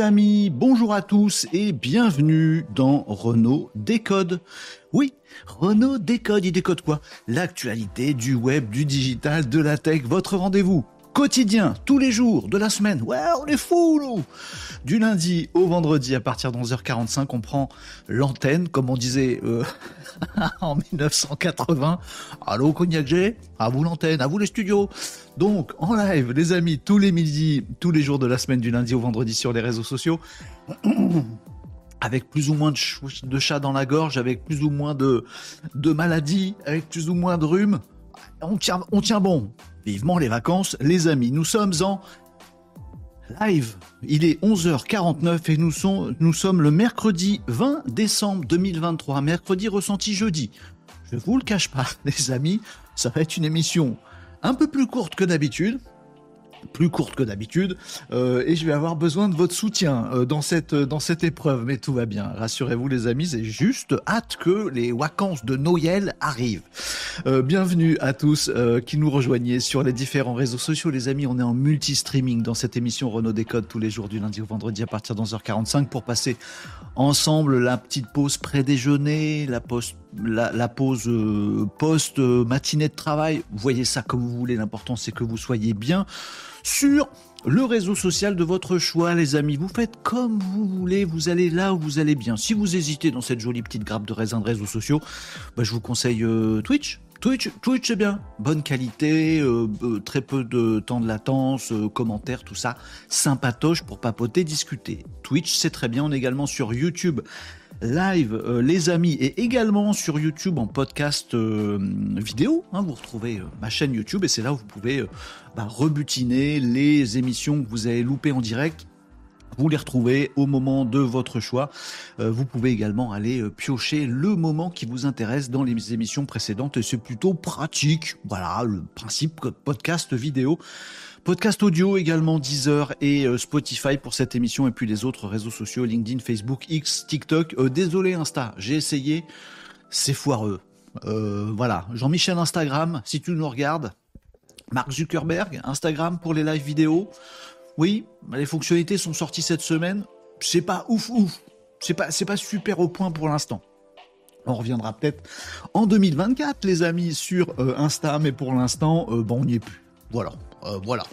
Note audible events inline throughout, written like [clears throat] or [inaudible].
Amis, bonjour à tous et bienvenue dans Renault Décode. Oui, Renault Décode, il décode quoi? L'actualité du web, du digital, de la tech, votre rendez-vous quotidien, tous les jours de la semaine. Ouais, on est fou, nous Du lundi au vendredi, à partir de 11h45, on prend l'antenne, comme on disait euh, [laughs] en 1980. Allô, Cognac G? À vous l'antenne, à vous les studios Donc, en live, les amis, tous les midis, tous les jours de la semaine, du lundi au vendredi sur les réseaux sociaux. [clears throat] avec plus ou moins de, chats dans la gorge, avec plus ou moins de, de maladies, avec plus ou moins de rhume. On tient, on tient bon. Vivement les vacances, les amis. Nous sommes en live. Il est 11h49 et nous, nous sommes le mercredi 20 décembre 2023. Mercredi ressenti jeudi. Je vous le cache pas, [laughs] les amis, ça va être une émission un peu plus courte que d'habitude plus courte que d'habitude, euh, et je vais avoir besoin de votre soutien euh, dans cette dans cette épreuve. Mais tout va bien, rassurez-vous les amis, c'est juste hâte que les vacances de Noël arrivent. Euh, bienvenue à tous qui nous rejoignez sur les différents réseaux sociaux, les amis. On est en multi-streaming dans cette émission Renault Décode tous les jours du lundi au vendredi à partir de 11h45 pour passer ensemble la petite pause pré-déjeuner, la pause la, pause post matinée de travail. Vous voyez ça comme vous voulez. L'important c'est que vous soyez bien sur le réseau social de votre choix, les amis. Vous faites comme vous voulez, vous allez là où vous allez bien. Si vous hésitez dans cette jolie petite grappe de raisin de réseaux sociaux, bah, je vous conseille euh, Twitch. Twitch, Twitch c'est bien, bonne qualité, euh, euh, très peu de temps de latence, commentaires, tout ça, sympatoche pour papoter, discuter. Twitch c'est très bien, on est également sur YouTube live, euh, les amis, et également sur YouTube en podcast euh, vidéo. Hein, vous retrouvez euh, ma chaîne YouTube et c'est là où vous pouvez bah, rebutiner les émissions que vous avez loupées en direct. Vous les retrouvez au moment de votre choix. vous pouvez également aller piocher le moment qui vous intéresse dans les émissions précédentes et c'est plutôt pratique. Voilà le principe podcast vidéo. Podcast audio également Deezer et euh, Spotify pour cette émission et puis les autres réseaux sociaux LinkedIn, Facebook, X, TikTok. Euh, désolé Insta, j'ai essayé, c'est foireux. Euh, voilà, Jean-Michel Instagram, si tu nous regardes. Mark Zuckerberg, Instagram pour les live vidéo. Oui, les fonctionnalités sont sorties cette semaine. C'est pas ouf ouf. C'est pas, pas super au point pour l'instant. On reviendra peut-être en 2024, les amis, sur Insta, mais pour l'instant, on n'y est plus. Voilà, euh, voilà.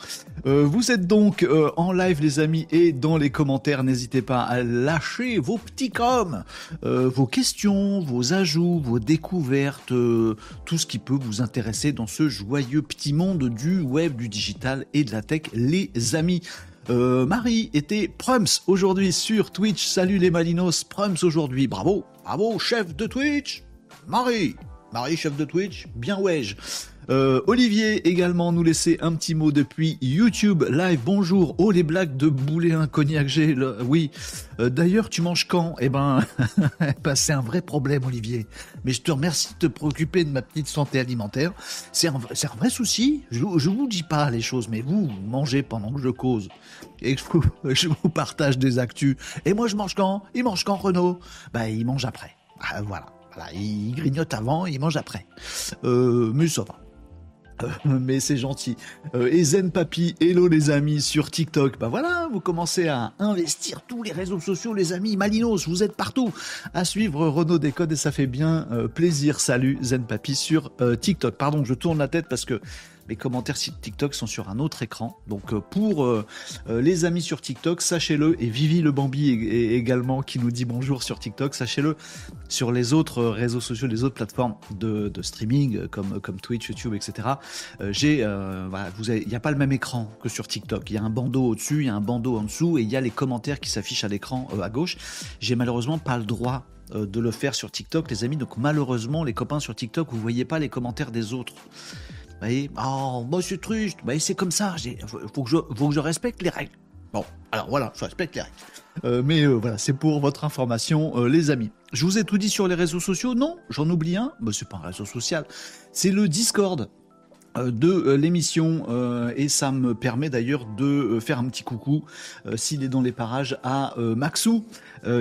Euh, vous êtes donc euh, en live les amis et dans les commentaires, n'hésitez pas à lâcher vos petits coms, vos questions, vos ajouts, vos découvertes, tout ce qui peut vous intéresser dans ce joyeux petit monde du web, du digital et de la tech les amis. Marie était Prums aujourd'hui sur Twitch. Salut les Malinos, Prums aujourd'hui. Bravo, bravo, chef de Twitch. Marie, Marie, chef de Twitch, bien ouais. Euh, Olivier également nous laissait un petit mot depuis YouTube Live. Bonjour. Oh les blagues de boulet un cognac j'ai. Oui. Euh, d'ailleurs tu manges quand? Eh ben, [laughs] ben, c'est un vrai problème Olivier. Mais je te remercie de te préoccuper de ma petite santé alimentaire. C'est un, un, vrai souci. Je, je vous dis pas les choses, mais vous, mangez pendant que je cause et que je vous, partage des actus. Et moi je mange quand? Il mange quand Renaud? Bah il mange après. Ah, voilà. Voilà, il grignote avant, il mange après. Euh, mais ça va. Mais c'est gentil. Euh, et Zen Papi, hello les amis sur TikTok. Bah voilà, vous commencez à investir tous les réseaux sociaux, les amis. Malinos, vous êtes partout à suivre Renault Décode et ça fait bien euh, plaisir. Salut Zen Papi sur euh, TikTok. Pardon, je tourne la tête parce que les commentaires sur TikTok sont sur un autre écran. Donc euh, pour euh, euh, les amis sur TikTok, sachez-le, et Vivi le Bambi également qui nous dit bonjour sur TikTok, sachez-le, sur les autres réseaux sociaux, les autres plateformes de, streaming comme, Twitch, YouTube, etc. j'ai, voilà, il n'y a pas le même écran que sur TikTok. Il y a un bandeau au-dessus, il y a un bandeau en dessous, et il y a les commentaires qui s'affichent à l'écran à gauche. J'ai malheureusement pas le droit de le faire sur TikTok, les amis. Donc malheureusement, les copains sur TikTok, vous voyez pas les commentaires des autres voyez, oh, moi c'est triste, c'est comme ça, il faut, que je, faut je respecte les règles. Bon, alors voilà, je respecte les règles. Euh, mais euh, voilà, c'est pour votre information, euh, les amis. Je vous ai tout dit sur les réseaux sociaux Non, j'en oublie un. Bah, c'est pas un réseau social, c'est le Discord. Euh, de euh, l'émission euh, et ça me permet d'ailleurs de faire un petit coucou s'il est dans les parages à Maxou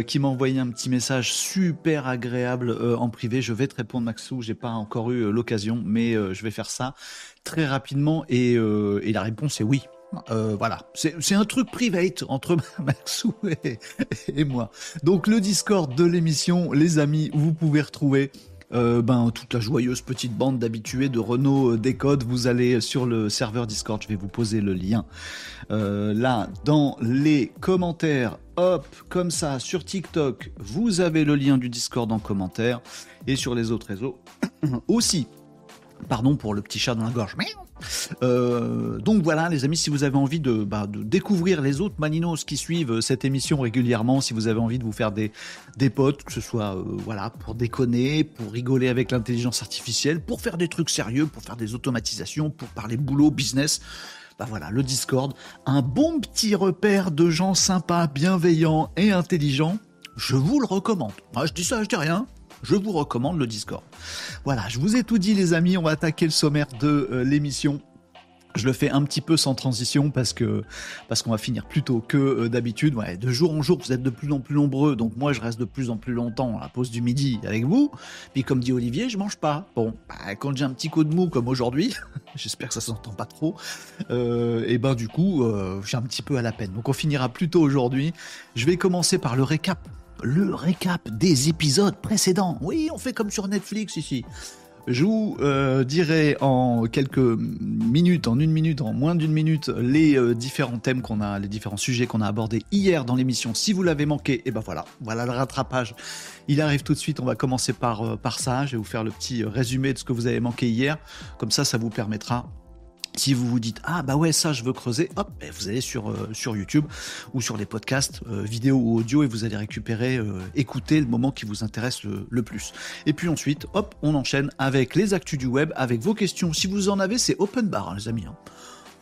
qui m'a envoyé un petit message super agréable en privé. Je vais te répondre Maxou, j'ai pas encore eu l'occasion mais je vais faire ça très rapidement et, et la réponse est oui. Voilà, c'est un truc private entre [laughs] Maxou et, et, moi. Donc le Discord de l'émission, les amis, vous pouvez retrouver euh, ben, toute la joyeuse petite bande d'habitués de Renault euh, Décode. Vous allez sur le serveur Discord, je vais vous poser le lien euh, là dans les commentaires. Hop, comme ça, sur TikTok, vous avez le lien du Discord en commentaire et sur les autres réseaux [coughs] aussi. Pardon pour le petit chat dans la gorge. Euh, donc voilà, les amis, si vous avez envie de, bah, de, découvrir les autres Maninos qui suivent cette émission régulièrement, si vous avez envie de vous faire des, des potes, que ce soit euh, voilà pour déconner, pour rigoler avec l'intelligence artificielle, pour faire des trucs sérieux, pour faire des automatisations, pour parler boulot, business. Bah voilà, le Discord, un bon petit repère de gens sympas, bienveillants et intelligents. Je vous le recommande. Moi, je dis ça, je dis rien je vous recommande le Discord. Voilà, je vous ai tout dit les amis, on va attaquer le sommaire de euh, l'émission. Je le fais un petit peu sans transition parce que parce qu'on va finir plus tôt que euh, d'habitude. Ouais, de jour en jour, vous êtes de plus en plus nombreux, donc moi je reste de plus en plus longtemps à la pause du midi avec vous. Puis comme dit Olivier, je mange pas. Bon, bah, quand j'ai un petit coup de mou comme aujourd'hui, [laughs] j'espère que ça s'entend pas trop. Euh, et ben du coup, j'ai un petit peu à la peine. Donc on finira plus tôt aujourd'hui. Je vais commencer par le récap le récap des épisodes précédents. Oui, on fait comme sur Netflix ici. Je vous euh, dirai en quelques minutes, en une minute, en moins d'une minute, les euh, différents thèmes qu'on a, les différents sujets qu'on a abordés hier dans l'émission. Si vous l'avez manqué, et eh ben voilà, voilà le rattrapage. Il arrive tout de suite. On va commencer par euh, par ça. Je vais vous faire le petit résumé de ce que vous avez manqué hier. Comme ça, ça vous permettra si vous vous dites ah bah ouais ça je veux creuser, hop, ben, vous allez sur euh, sur YouTube ou sur les podcasts euh, vidéo ou audio et vous allez récupérer, euh, écouter le moment qui vous intéresse le, plus. Et puis ensuite, hop, on enchaîne avec les actus du web, avec vos questions. Si vous en avez, c'est open bar, hein, les amis. Hein.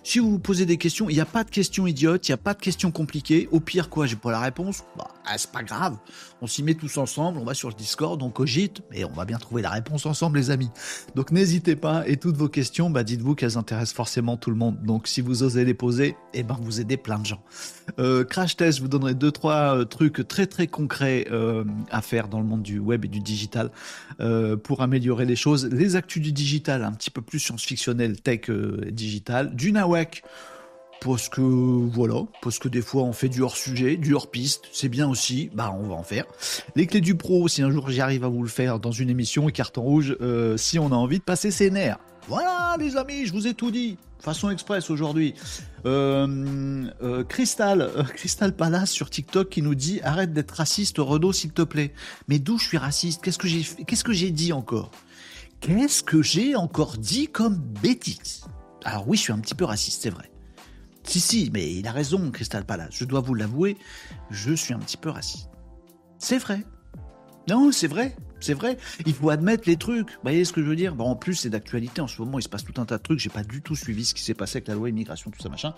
Si vous vous posez des questions, il n'y a pas de questions idiotes, il n'y a pas de questions compliquées. Au pire, quoi, j'ai pas la réponse? Bah, ah, c'est pas grave. On s'y met tous ensemble, on va sur le Discord, on cogite, mais on va bien trouver la réponse ensemble, les amis. Donc n'hésitez pas, et toutes vos questions, bah, dites-vous qu'elles intéressent forcément tout le monde. Donc si vous osez les poser, eh ben, vous aidez plein de gens. Euh, crash test, vous donnerai deux, trois euh, trucs très très concrets euh, à faire dans le monde du web et du digital pour améliorer les choses. Les actus du digital, un petit peu plus science-fictionnel, tech digital. Du nawak parce que voilà, parce que des fois on fait du hors sujet, du hors piste, c'est bien aussi, bah on va en faire. Les clés du pro, si un jour j'y arrive à vous le faire dans une émission, carton rouge, euh, si on a envie de passer ses nerfs. Voilà les amis, je vous ai tout dit. Façon express aujourd'hui. Euh, euh, Crystal, Crystal Palace sur TikTok qui nous dit arrête d'être raciste Renaud s'il te plaît. Mais d'où je suis raciste? Qu'est-ce que j'ai qu'est-ce que j'ai dit encore? Qu'est-ce que j'ai encore dit comme bêtise? Alors oui, je suis un petit peu raciste, c'est vrai. Si, si, mais il a raison, Crystal Palace. Je dois vous l'avouer, je suis un petit peu raciste. C'est vrai. Non, c'est vrai. C'est vrai. Il faut admettre les trucs. Vous voyez ce que je veux dire? En plus, c'est d'actualité. En ce moment, il se passe tout un tas de trucs. J'ai pas du tout suivi ce qui s'est passé avec la loi immigration, tout ça, machin.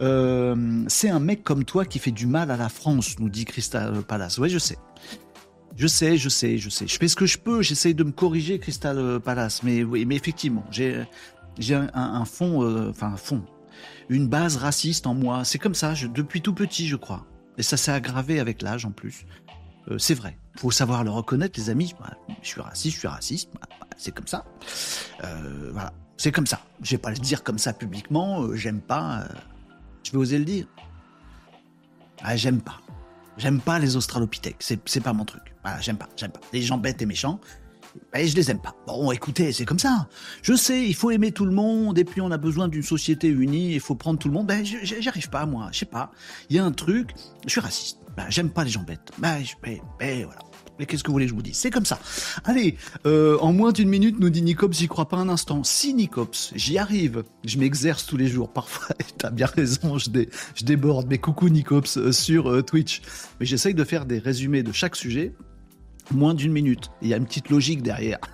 Euh, c'est un mec comme toi qui fait du mal à la France, nous dit Crystal Palace. Oui, je sais. Je sais, je sais, je sais. Je fais ce que je peux. J'essaye de me corriger, Crystal Palace. Mais oui, mais effectivement, j'ai un, fond, euh, un fond, une base raciste en moi. C'est comme ça, depuis tout petit, je crois. Et ça s'est aggravé avec l'âge en plus. Euh, c'est vrai. Faut savoir le reconnaître, les amis. je suis raciste, je suis raciste. c'est comme ça. Euh, voilà. C'est comme ça. Je vais pas le dire comme ça publiquement. Euh, j'aime pas. je vais oser le dire. Ah, j'aime pas. J'aime pas les australopithèques. C'est pas mon truc. Voilà, j'aime pas. J'aime pas. Les gens bêtes et méchants. Et je les aime pas. Bon, écoutez, c'est comme ça. Je sais, il faut aimer tout le monde, et puis on a besoin d'une société unie, il faut prendre tout le monde. Ben, j'arrive pas, moi. Je sais pas. Il y a un truc, je suis raciste. Ben, j'aime pas les gens bêtes. Ben, ben, ben voilà. Mais qu'est-ce que vous voulez que je vous dise? C'est comme ça. Allez, euh, en moins d'une minute, nous dit Nicops, j'y crois pas un instant. Si Nicops, j'y arrive. Je m'exerce tous les jours. Parfois, [laughs] t'as bien raison, je, je, déborde. Mais coucou Nicops euh, sur euh, Twitch. Mais j'essaye de faire des résumés de chaque sujet moins d'une minute. Il y a une petite logique derrière. [laughs]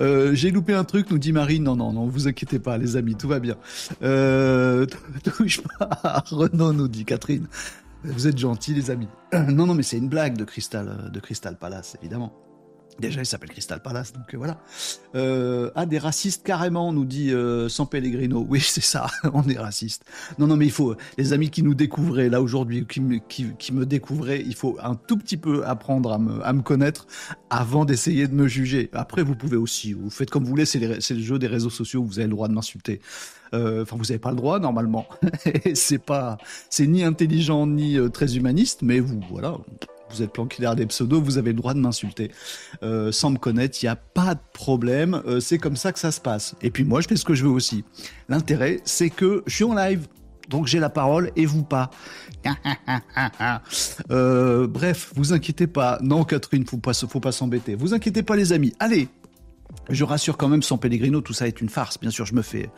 Euh, j'ai loupé un truc, nous dit Marine. Non, non, non, vous inquiétez pas, les amis, tout va bien. Euh, [laughs] touche pas Renaud, nous dit Catherine. Vous êtes gentils, les amis. [clears throat] non, non, mais c'est une blague de Crystal, de Crystal Palace, évidemment. Déjà, il s'appelle Crystal Palace, donc euh, voilà. Euh, ah, des racistes carrément, nous dit euh, San Pellegrino. Oui, [laughs] c'est ça, on est raciste. Non, non, mais il faut, les amis qui nous découvraient là aujourd'hui, qui, qui, me découvraient, il faut un tout petit peu apprendre à me, à me connaître avant d'essayer de me juger. Après, vous pouvez aussi, vous faites comme vous voulez, c'est le jeu des réseaux sociaux, vous avez le droit de m'insulter. Euh, Enfin, vous n'avez pas le droit normalement. [laughs] C'est pas, c'est ni intelligent ni euh, très humaniste, mais vous, voilà, vous êtes planqué derrière des pseudos, vous avez le droit de m'insulter. Euh, sans me connaître, il n'y a pas de problème, euh, c'est comme ça que ça se passe. Et puis moi, je fais ce que je veux aussi. L'intérêt, c'est que je suis en live, donc j'ai la parole et vous pas. [laughs] Euh, bref, vous inquiétez pas. Non, Catherine, faut pas, faut pas s'embêter. Vous inquiétez pas, les amis. Allez, je rassure quand même, sans Pellegrino, tout ça est une farce. Bien sûr, je me fais,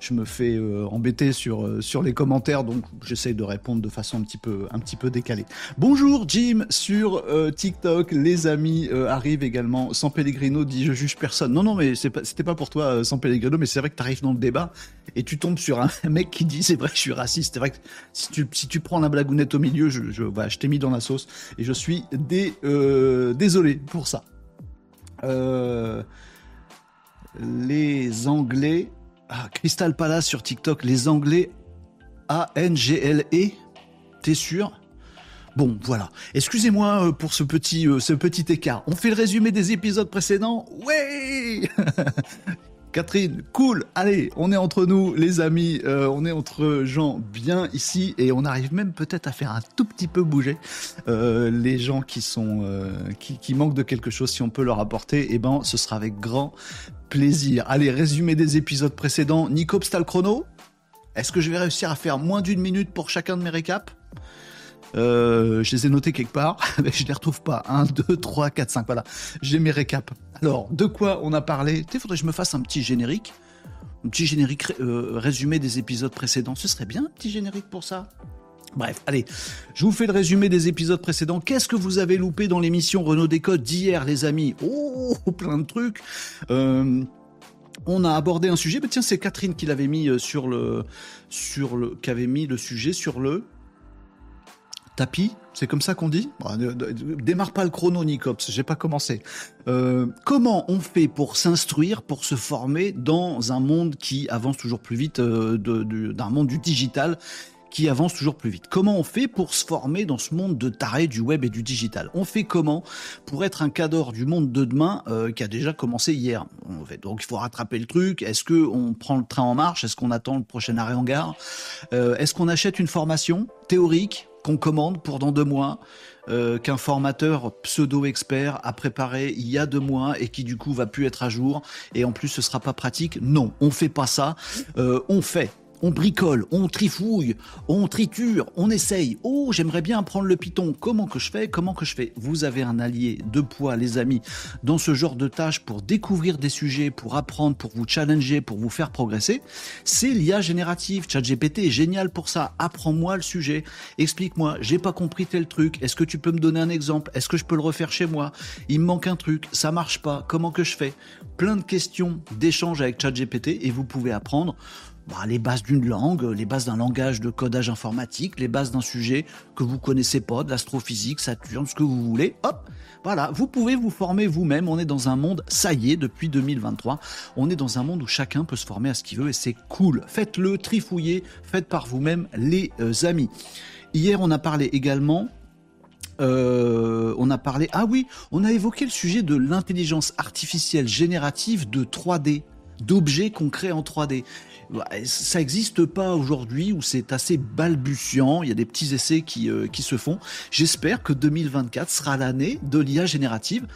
je me fais euh, embêter sur, euh, sur les commentaires, donc j'essaye de répondre de façon un petit peu, décalée. Bonjour Jim sur euh, TikTok, les amis arrivent également. Sans Pellegrino dit je juge personne. Non, non, mais c'est pas, c'était pas pour toi, sans Pellegrino, mais c'est vrai que tu arrives dans le débat et tu tombes sur un [laughs] mec qui dit c'est vrai que je suis raciste. C'est vrai que si tu, prends la blagounette au milieu, je, je, t'ai mis dans la sauce et je suis dé, désolé pour ça. Les Anglais. Ah, Crystal Palace sur TikTok, les Anglais A-N-G-L-E. T'es sûr? Bon, voilà. Excusez-moi euh, pour ce petit, euh, ce petit écart. On fait le résumé des épisodes précédents? Ouais [laughs] Catherine, cool. Allez, on est entre nous, les amis. euh, on est entre gens bien ici et on arrive même peut-être à faire un tout petit peu bouger euh, les gens qui sont euh, qui, manquent de quelque chose. Si on peut leur apporter, eh ben, ce sera avec grand plaisir. Allez, résumé des épisodes précédents. Nico le chrono. Est-ce que je vais réussir à faire moins d'une minute pour chacun de mes récaps? Euh, je les ai notés quelque part, [laughs] mais je les retrouve pas. 1, 2, 3, 4, 5, voilà. J'ai mes récaps. Alors, de quoi on a parlé? Il faudrait que je me fasse un petit générique. Un petit générique euh, résumé des épisodes précédents. Ce serait bien un petit générique pour ça? Bref, allez, je vous fais le résumé des épisodes précédents. Qu'est-ce que vous avez loupé dans l'émission Renault Décode d'hier, les amis? Oh, plein de trucs. Euh, on a abordé un sujet, tiens, c'est Catherine qui l'avait mis sur le, sur le, qui avait mis le sujet sur le tapis. C'est comme ça qu'on dit ne- ne- Démarre pas le chrono, Nicops. J'ai pas commencé. Euh, comment on fait pour s'instruire, pour se former dans un monde qui avance toujours plus vite, euh, d'un monde du digital qui avance toujours plus vite? Comment on fait pour se former dans ce monde de taré du web et du digital? On fait comment pour être un cadre du monde de demain euh, qui a déjà commencé hier? Donc il faut rattraper le truc. Est-ce que on prend le train en marche? Est-ce qu'on attend le prochain arrêt en gare? Euh, Est-ce qu'on achète une formation théorique? Qu'on commande pour dans deux mois euh, qu'un formateur pseudo-expert a préparé il y a deux mois et qui du coup va plus être à jour et en plus ce sera pas pratique. Non, on fait pas ça. Euh, on fait. On bricole, on trifouille, on triture, on essaye. Oh, j'aimerais bien apprendre le Python. Comment que je fais Comment que je fais? Vous avez un allié de poids, les amis, dans ce genre de tâches pour découvrir des sujets, pour apprendre, pour vous challenger, pour vous faire progresser. C'est l'IA générative. ChatGPT est génial pour ça. Apprends-moi le sujet. Explique-moi. J'ai pas compris tel truc. Est-ce que tu peux me donner un exemple? Est-ce que je peux le refaire chez moi? Il me manque un truc. Ça marche pas. Comment que je fais? Plein de questions d'échange avec ChatGPT et vous pouvez apprendre bah, les bases d'une langue, les bases d'un langage de codage informatique, les bases d'un sujet que vous connaissez pas, de l'astrophysique, Saturne, ce que vous voulez. Hop, voilà, vous pouvez vous former vous-même. On est dans un monde, ça y est, depuis 2023, on est dans un monde où chacun peut se former à ce qu'il veut et c'est cool. Faites-le, trifouillez, faites par vous-même, les euh, amis. Hier, on a parlé également euh, on a parlé, ah oui, on a évoqué le sujet de l'intelligence artificielle générative de 3D, d'objets qu'on crée en 3D. Ça n'existe pas aujourd'hui où c'est assez balbutiant, il y a des petits essais qui, euh, se font. J'espère que 2024 sera l'année de l'IA générative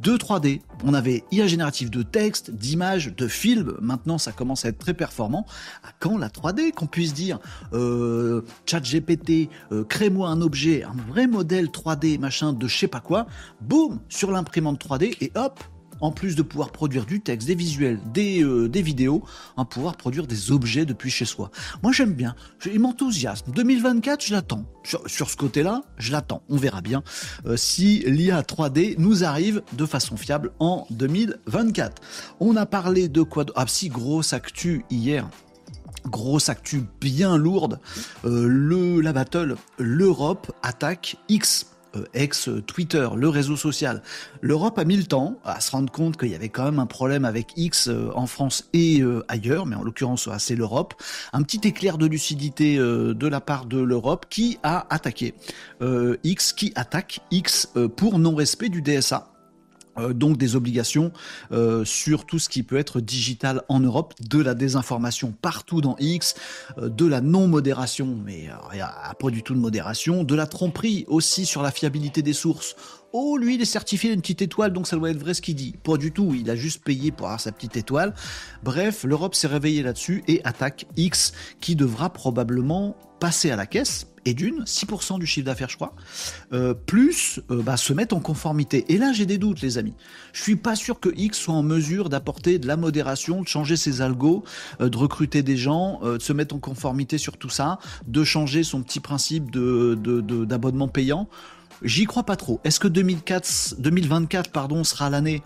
de 3D. On avait IA générative de texte, d'images, de films. Maintenant, ça commence à être très performant. À quand la 3D Qu'on puisse dire, euh, chat GPT, euh, crée-moi un objet, un vrai modèle 3D, machin, de je sais pas quoi. Boum Sur l'imprimante 3D et hop en plus de pouvoir produire du texte, des visuels, des, euh, vidéos, en pouvoir produire des objets depuis chez soi. Moi j'aime bien, il m'enthousiasme. 2024, je l'attends. Sur, ce côté-là, je l'attends. On verra bien euh, si l'IA 3D nous arrive de façon fiable en 2024. On a parlé de quoi Ah si, grosse actu hier. Grosse actu bien lourde. Euh, le, la battle, l'Europe attaque X. ex Twitter, le réseau social. L'Europe a mis le temps à se rendre compte qu'il y avait quand même un problème avec X en France et ailleurs, mais en l'occurrence c'est l'Europe. Un petit éclair de lucidité de la part de l'Europe qui a attaqué X, qui attaque X pour non-respect du DSA. Euh, donc des obligations euh, sur tout ce qui peut être digital en Europe, de la désinformation partout dans X, euh, de la non-modération, mais pas du tout de modération, de la tromperie aussi sur la fiabilité des sources. Oh, lui, il est certifié d'une petite étoile, donc ça doit être vrai ce qu'il dit. Pas du tout, il a juste payé pour avoir sa petite étoile. Bref, l'Europe s'est réveillée là-dessus et attaque X, qui devra probablement passer à la caisse, d'une, 6% du chiffre d'affaires, je crois, euh, plus euh, bah, se mettre en conformité. Et là, j'ai des doutes, les amis. Je suis pas sûr que X soit en mesure d'apporter de la modération, de changer ses algos, euh, de recruter des gens, de se mettre en conformité sur tout ça, de changer son petit principe de, d'abonnement payant. J'y crois pas trop. Est-ce que 2004, 2024 pardon, sera l'année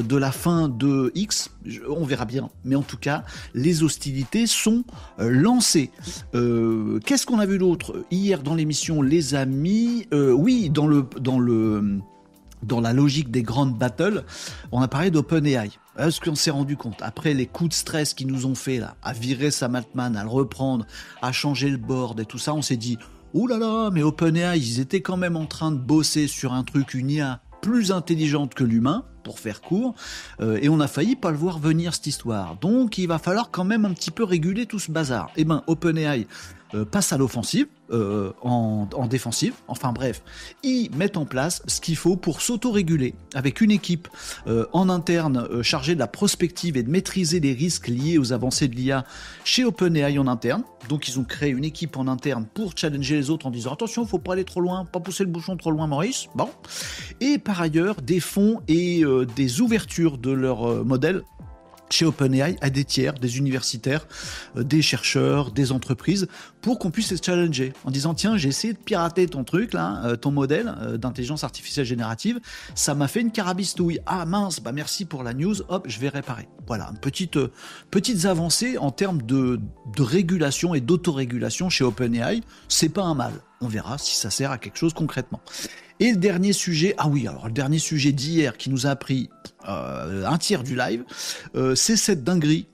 de la fin de X, on verra bien. Mais en tout cas, les hostilités sont euh, lancées. Euh, qu'est-ce qu'on a vu d'autre hier dans l'émission, les amis? Oui, dans le dans le dans la logique des grandes battles, on a parlé d'OpenAI. Est-ce qu'on s'est rendu compte, après les coups de stress qu'ils nous ont fait à virer Sam Altman, à le reprendre, à changer le board et tout ça, on s'est dit, Ouh là là, mais OpenAI, ils étaient quand même en train de bosser sur un truc, une IA plus intelligente que l'humain, pour faire court, euh, et on a failli pas le voir venir cette histoire. Donc il va falloir quand même un petit peu réguler tout ce bazar. Eh ben, OpenAI euh, passe à l'offensive, euh, en, défensive. Enfin bref, ils mettent en place ce qu'il faut pour s'auto-réguler avec une équipe euh, en interne chargée de la prospective et de maîtriser les risques liés aux avancées de l'IA chez OpenAI en interne. Donc ils ont créé une équipe en interne pour challenger les autres en disant attention, faut pas aller trop loin, pas pousser le bouchon trop loin, Maurice. Bon. Et par ailleurs, des fonds et des ouvertures de leur modèle chez OpenAI à des tiers, des universitaires, euh, des chercheurs, des entreprises, pour qu'on puisse se challenger en disant tiens j'ai essayé de pirater ton truc là, euh, ton modèle euh, d'intelligence artificielle générative, ça m'a fait une carabistouille. Ah mince, bah merci pour la news, hop je vais réparer. Voilà, petite, petites avancées en termes de, de régulation et d'autorégulation chez OpenAI, c'est pas un mal. On verra si ça sert à quelque chose concrètement. Et le dernier sujet, ah oui, alors le dernier sujet d'hier qui nous a pris euh, un tiers du live, euh, c'est cette dinguerie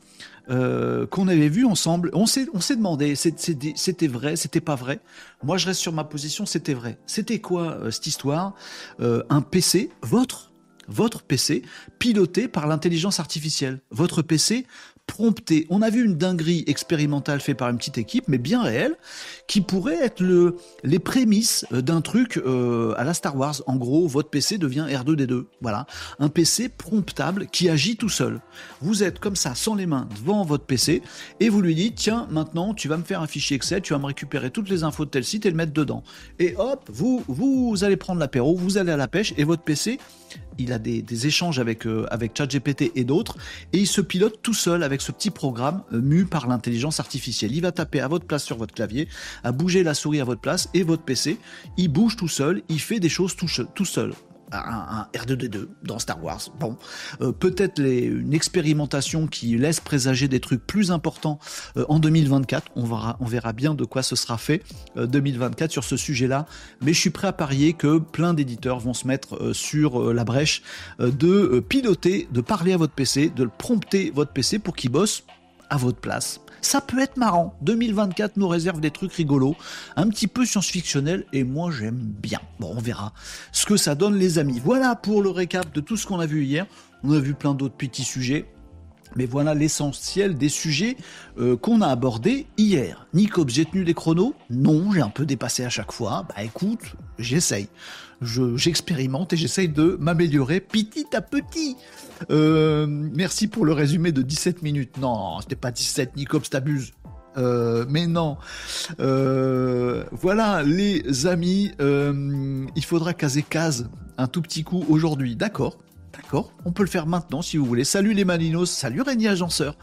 euh, qu'on avait vu ensemble. On s'est, demandé, c'était vrai, c'était pas vrai. Moi, je reste sur ma position, c'était vrai. C'était quoi cette histoire Un PC, votre, votre PC, piloté par l'intelligence artificielle. Votre PC prompté. On a vu une dinguerie expérimentale faite par une petite équipe, mais bien réelle, qui pourrait être le, les prémices euh, d'un truc euh, à la Star Wars. En gros, votre PC devient R2D2. Voilà. Un PC promptable qui agit tout seul. Vous êtes comme ça, sans les mains, devant votre PC, et vous lui dites, tiens, maintenant, tu vas me faire un fichier Excel, tu vas me récupérer toutes les infos de tel site et le mettre dedans. Et hop, vous, vous allez prendre l'apéro, vous allez à la pêche, et votre PC, il a des, échanges avec, euh, avec ChatGPT et d'autres, et il se pilote tout seul avec ce petit programme euh, mu par l'intelligence artificielle. Il va taper à votre place sur votre clavier, à bouger la souris à votre place, et votre PC, il bouge tout seul, il fait des choses tout, tout seul un, R2D2 dans Star Wars. Bon, euh, peut-être une expérimentation qui laisse présager des trucs plus importants euh, en 2024. On verra, on verra bien de quoi ce sera fait 2024 euh, sur ce sujet-là. Mais je suis prêt à parier que plein d'éditeurs vont se mettre sur la brèche de piloter, de parler à votre PC, de prompter votre PC pour qu'il bosse à votre place ça peut être marrant. 2024 nous réserve des trucs rigolos, un petit peu science-fictionnels, et moi j'aime bien. Bon, on verra ce que ça donne les amis. Voilà pour le récap de tout ce qu'on a vu hier. On a vu plein d'autres petits sujets. Mais voilà l'essentiel des sujets euh, qu'on a abordés hier. Nicops, j'ai tenu les chronos? Non, j'ai un peu dépassé à chaque fois. Bah écoute, j'essaye. J'expérimente et j'essaye de m'améliorer petit à petit. Euh, merci pour le résumé de 17 minutes. Non, c'était pas 17, Nicops, t'abuses. Euh, mais non. voilà, les amis, il faudra caser case un tout petit coup aujourd'hui. D'accord, On peut le faire maintenant si vous voulez. Salut les Malinos, salut Régnier Agenceur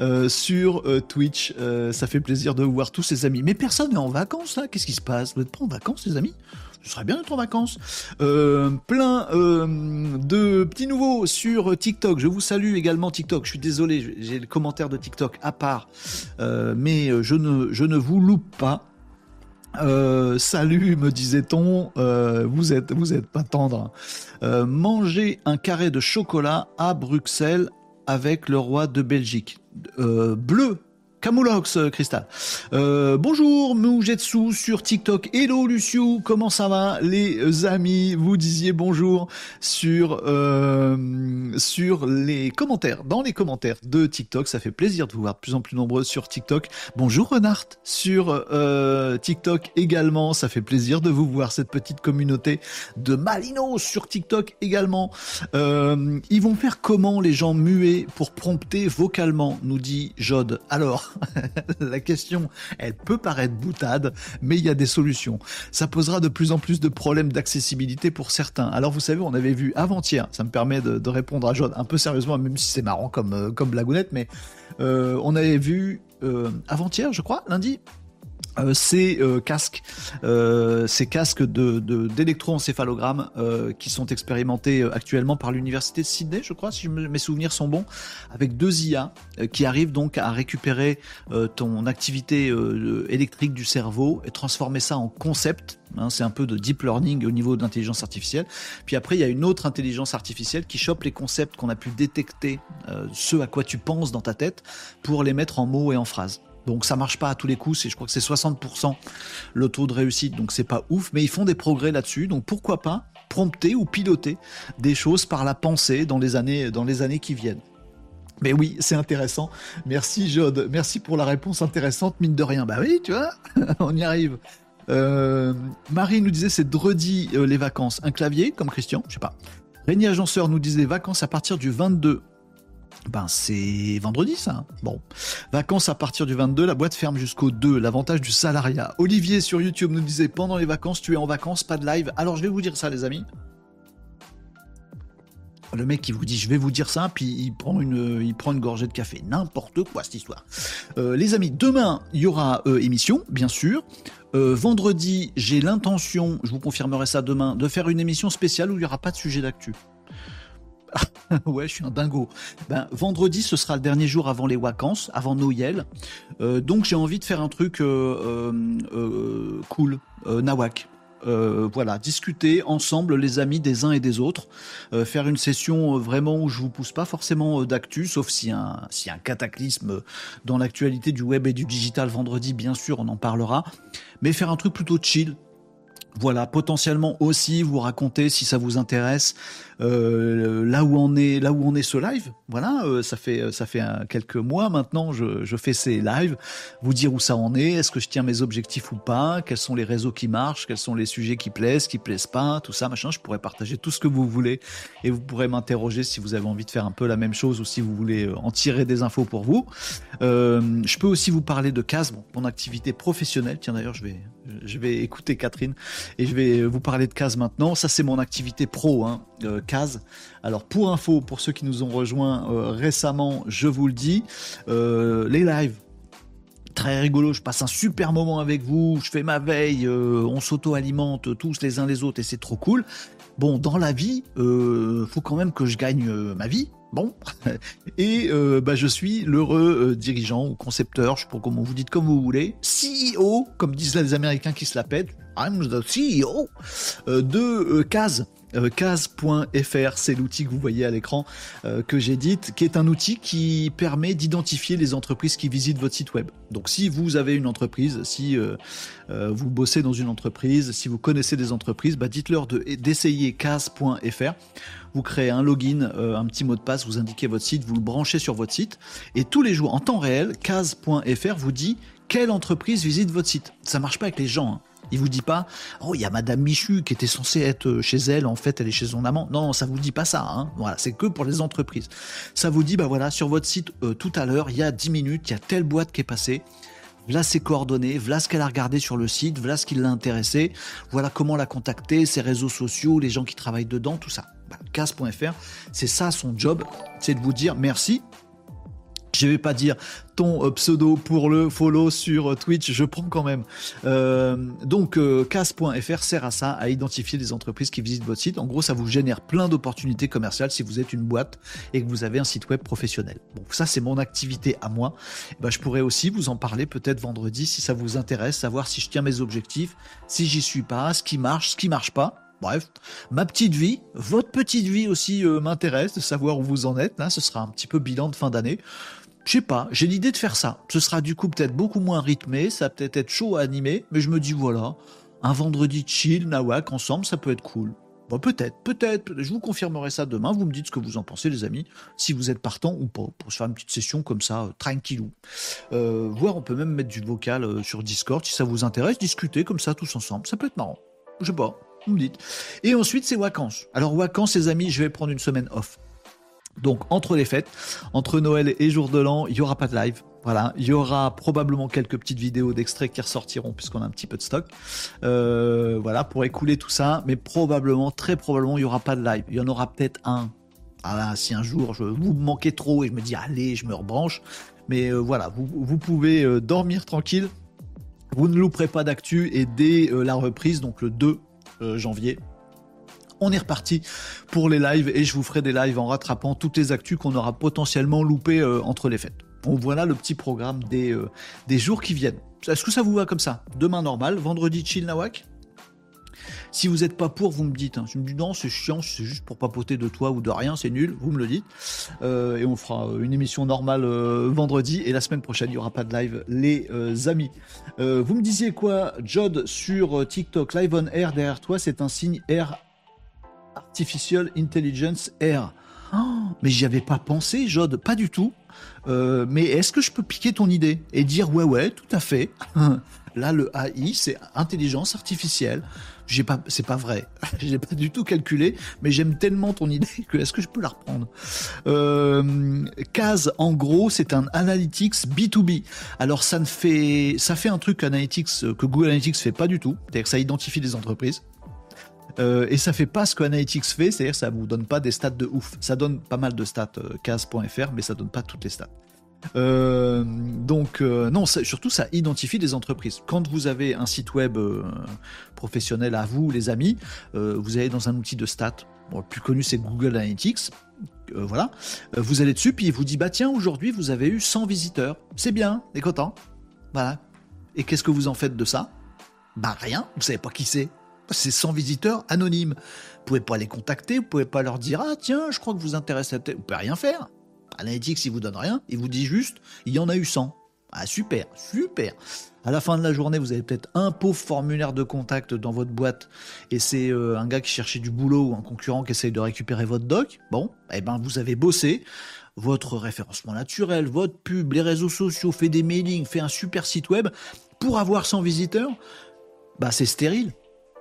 euh, sur euh, Twitch. Euh, ça fait plaisir de voir tous ces amis. Mais personne n'est en vacances là. Qu'est-ce qui se passe? Vous n'êtes pas en vacances, les amis? Ce serait bien d'être en vacances. plein de petits nouveaux sur TikTok. Je vous salue également TikTok. Je suis désolé, j'ai le commentaire de TikTok à part, mais je ne je ne vous loupe pas. Euh, salut, me disait-on, euh, vous êtes, vous êtes pas tendre. Euh, manger un carré de chocolat à Bruxelles avec le roi de Belgique. bleu, Camoulox, euh, Cristal. Euh, bonjour Moujetsu sur TikTok. Hello Luciou, comment ça va les amis? Vous disiez bonjour sur euh, sur les commentaires, dans les commentaires de TikTok. Ça fait plaisir de vous voir de plus en plus nombreux sur TikTok. Bonjour Renard sur TikTok également. Ça fait plaisir de vous voir cette petite communauté de Malino sur TikTok également. ils vont faire comment les gens muets pour prompter vocalement Nous dit Jod. Alors. [laughs] la question, elle peut paraître boutade, mais il y a des solutions. Ça posera de plus en plus de problèmes d'accessibilité pour certains. Alors vous savez, on avait vu avant-hier, ça me permet de, répondre à John un peu sérieusement, même si c'est marrant comme, euh, comme blagounette, mais euh, on avait vu euh, avant-hier, je crois, lundi, euh, ces euh, casques, euh, ces casques de, d'électroencéphalogramme qui sont expérimentés actuellement par l'université de Sydney, je crois, si mes souvenirs sont bons, avec deux IA qui arrivent donc à récupérer ton activité électrique du cerveau et transformer ça en concept. Hein, c'est un peu de deep learning au niveau d'intelligence artificielle. Puis après, il y a une autre intelligence artificielle qui chope les concepts qu'on a pu détecter, ce à quoi tu penses dans ta tête, pour les mettre en mots et en phrases. Donc ça marche pas à tous les coups, je crois que c'est 60% le taux de réussite, donc c'est pas ouf, mais ils font des progrès là-dessus, donc pourquoi pas prompter ou piloter des choses par la pensée dans les années, qui viennent. Mais oui, c'est intéressant. Merci Jode, merci pour la réponse intéressante, mine de rien. Bah oui, tu vois, [laughs] on y arrive. Euh, Marie nous disait c'est dredi euh, les vacances. Un clavier, comme Christian, je sais pas. Régnier Agenceur nous disait vacances à partir du 22 ben c'est vendredi ça. Bon. Vacances à partir du 22, la boîte ferme jusqu'au 2, l'avantage du salariat. Olivier sur YouTube nous disait pendant les vacances, tu es en vacances, pas de live. Alors je vais vous dire ça les amis. Le mec qui vous dit je vais vous dire ça, puis il prend une, il prend une gorgée de café. N'importe quoi cette histoire. Euh, les amis, demain il y aura euh, émission, bien sûr. Euh, vendredi, j'ai l'intention, je vous confirmerai ça demain, de faire une émission spéciale où il n'y aura pas de sujet d'actu. [laughs] ouais, je suis un dingo. Ben, vendredi, ce sera le dernier jour avant les vacances, avant Noël. Euh, donc j'ai envie de faire un truc euh, euh, cool, nawak. voilà, discuter ensemble les amis des uns et des autres, faire une session vraiment où je vous pousse pas forcément d'actu, sauf si un si un cataclysme dans l'actualité du web et du digital vendredi, bien sûr, on en parlera, mais faire un truc plutôt chill, voilà, potentiellement aussi vous raconter si ça vous intéresse euh, là où on est, là où on est ce live. Voilà, euh, ça fait ça fait quelques mois maintenant, je, je fais ces lives, vous dire où ça en est, est-ce que je tiens mes objectifs ou pas, quels sont les réseaux qui marchent, quels sont les sujets qui plaisent, qui plaisent pas, tout ça, machin. Je pourrais partager tout ce que vous voulez et vous pourrez m'interroger si vous avez envie de faire un peu la même chose ou si vous voulez euh, en tirer des infos pour vous. je peux aussi vous parler de CAS, mon activité professionnelle. Tiens d'ailleurs, je vais je vais écouter Catherine et je vais vous parler de CAS maintenant. Ça, c'est mon activité pro, hein, euh, CAS. Alors, pour info, pour ceux qui nous ont rejoints euh, récemment, je vous le dis, euh, les lives, très rigolo, je passe un super moment avec vous, je fais ma veille, on s'auto-alimente tous les uns les autres et c'est trop cool. Bon, dans la vie, faut quand même que je gagne ma vie, Bon, [laughs] et euh, bah, je suis l'heureux euh, dirigeant ou concepteur, je sais pas comment vous dites comme vous voulez, CEO, comme disent les Américains qui se la I'm the CEO, euh, de CAS, Case.fr, c'est l'outil que vous voyez à l'écran euh, que j'édite, qui est un outil qui permet d'identifier les entreprises qui visitent votre site web. Donc si vous avez une entreprise, si euh, euh, vous bossez dans une entreprise, si vous connaissez des entreprises, bah dites-leur d'essayer Case.fr. Vous créez un login, un petit mot de passe, vous indiquez votre site, vous le branchez sur votre site, et tous les jours, en temps réel, Case.fr vous dit quelle entreprise visite votre site. Ça marche pas avec les gens. Hein. Il vous dit pas, oh, il y a Madame Michu qui était censée être euh, chez elle, en fait, elle est chez son amant. Non, non, ça vous dit pas ça. Hein. Voilà, c'est que pour les entreprises. Ça vous dit, bah voilà, sur votre site euh, tout à l'heure, il y a 10 minutes, il y a telle boîte qui est passée. Voilà ses coordonnées, voilà ce qu'elle a regardé sur le site, voilà ce qui l'a intéressé, voilà comment la contacter, ses réseaux sociaux, les gens qui travaillent dedans, tout ça. Bah, Casse.fr, c'est ça son job, c'est de vous dire merci, je vais pas dire ton euh, pseudo pour le follow sur euh, Twitch, je prends quand même. Euh, donc, cas.fr sert à ça, à identifier les entreprises qui visitent votre site. En gros, ça vous génère plein d'opportunités commerciales si vous êtes une boîte et que vous avez un site web professionnel. Bon, ça, c'est mon activité à moi. Ben, je pourrais aussi vous en parler peut-être vendredi si ça vous intéresse, savoir si je tiens mes objectifs, si j'y suis pas, ce qui marche, ce qui marche pas. Bref, ma petite vie, votre petite vie aussi m'intéresse de savoir où vous en êtes. Hein. ce sera un petit peu bilan de fin d'année. Je sais pas, j'ai l'idée de faire ça. Ce sera du coup peut-être beaucoup moins rythmé, ça peut-être être chaud à animer, mais je me dis voilà, un vendredi chill, nawak, ensemble, ça peut être cool. Bon, peut-être, peut-être, je vous confirmerai ça demain, vous me dites ce que vous en pensez les amis, si vous êtes partant ou pas, pour se faire une petite session comme ça, euh, tranquillou. Euh, voire on peut même mettre du vocal euh, sur Discord, si ça vous intéresse, discuter comme ça tous ensemble, ça peut être marrant. Je sais pas, me dites. Et ensuite c'est vacances. Alors vacances les amis, je vais prendre une semaine off. Donc entre les fêtes, entre Noël et jour de l'an, il y aura pas de live. Voilà, il y aura probablement quelques petites vidéos d'extraits qui ressortiront puisqu'on a un petit peu de stock. Euh, voilà, pour écouler tout ça, mais probablement, très probablement, il y aura pas de live. Il y en aura peut-être un. Ah si un jour je vous manquez trop et je me dis allez, je me rebranche. Mais euh, voilà, vous, pouvez euh, dormir tranquille. Vous ne louperez pas d'actu et dès la reprise, donc le 2 janvier, on est reparti pour les lives et je vous ferai des lives en rattrapant toutes les actus qu'on aura potentiellement loupées euh, entre les fêtes. Donc voilà le petit programme des, euh, des jours qui viennent. Est-ce que ça vous va comme ça? Demain normal, vendredi chill nawak? Si vous n'êtes pas pour, vous me dites. Hein. Je me dis non, c'est chiant, c'est juste pour papoter de toi ou de rien, c'est nul, vous me le dites. Euh, et on fera une émission normale vendredi. Et la semaine prochaine, il n'y aura pas de live, les amis. vous me disiez quoi, Jod, sur TikTok, live on air derrière toi, c'est un signe air Artificial Intelligence Air. Oh, mais j'y avais pas pensé, Jod, pas du tout. Euh, mais est-ce que je peux piquer ton idée et dire ouais ouais, tout à fait. [laughs] Là, le AI, c'est intelligence artificielle. C'est pas vrai. [laughs] J'ai pas du tout calculé, mais j'aime tellement ton idée que est-ce que je peux la reprendre? Euh, Case, en gros, c'est un analytics B2B. Alors ça ne fait, ça fait un truc analytics que Google Analytics fait pas du tout. C'est-à-dire que ça identifie des entreprises. Euh, et ça fait pas ce que Analytics fait, c'est-à-dire ça vous donne pas des stats de ouf. Ça donne pas mal de stats, euh, case.fr, mais ça donne pas toutes les stats. Euh, donc non, surtout ça identifie des entreprises. Quand vous avez un site web professionnel à vous, les amis, vous allez dans un outil de stats. le plus connu c'est Google Analytics. voilà, vous allez dessus puis il vous dit bah tiens aujourd'hui vous avez eu 100 visiteurs, c'est bien, et content. Voilà. Et qu'est-ce que vous en faites de ça? Bah rien, vous savez pas qui c'est c'est 100 visiteurs anonymes. Vous pouvez pas les contacter, vous pouvez pas leur dire ah tiens, je crois que vous intéressez à Vous pouvez rien faire. Analytics, il vous donne rien, il vous dit juste il y en a eu 100. Ah super, super. À la fin de la journée, vous avez peut-être un pauvre formulaire de contact dans votre boîte et c'est euh, un gars qui cherchait du boulot ou un concurrent qui essaye de récupérer votre doc. Bon, eh ben vous avez bossé votre référencement naturel, votre pub, les réseaux sociaux, fait des mailings, fait un super site web pour avoir 100 visiteurs. Bah c'est stérile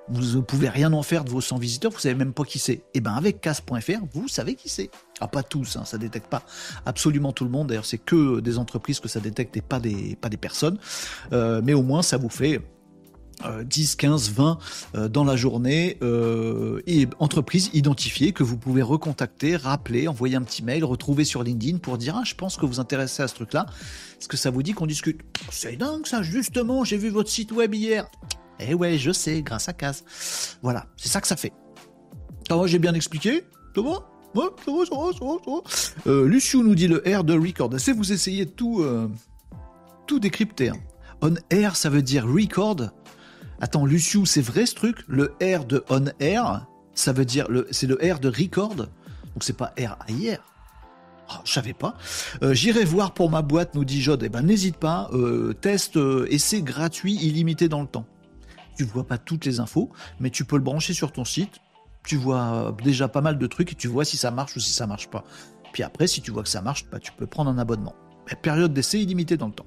vous ne pouvez rien en faire de vos 100 visiteurs, vous savez même pas qui c'est. Et eh ben avec casse.fr, vous savez qui c'est. Ah pas tous, hein, ça détecte pas absolument tout le monde. D'ailleurs, c'est que des entreprises que ça détecte et pas des pas des personnes. Euh, mais au moins, ça vous fait 10, 15, 20 dans la journée, euh, entreprises identifiées que vous pouvez recontacter, rappeler, envoyer un petit mail, retrouver sur LinkedIn pour dire ah je pense que vous intéressez à ce truc-là. Est-ce que ça vous dit qu'on discute C'est dingue ça, justement, j'ai vu votre site web hier. Eh ouais, je sais, grâce à Case. Voilà, c'est ça que ça fait. Ça j'ai bien expliqué Ça va? Ouais, ça va, ça va, ça va, ça va. Euh, Luciou nous dit le R de record. C'est vous essayez tout, euh, tout décrypter. Hein? On air, ça veut dire record. Attends, Luciou, c'est vrai ce truc? Le R de on air, ça veut dire le, c'est le R de record. Donc c'est pas R hier. Oh, je savais pas. Euh, j'irai voir pour ma boîte, nous dit Jod. Eh ben n'hésite pas. test, essai gratuit, illimité dans le temps tu vois pas toutes les infos, mais tu peux le brancher sur ton site. Tu vois déjà pas mal de trucs et tu vois si ça marche ou si ça marche pas. Puis après, si tu vois que ça marche, bah, tu peux prendre un abonnement. période d'essai illimitée dans le temps.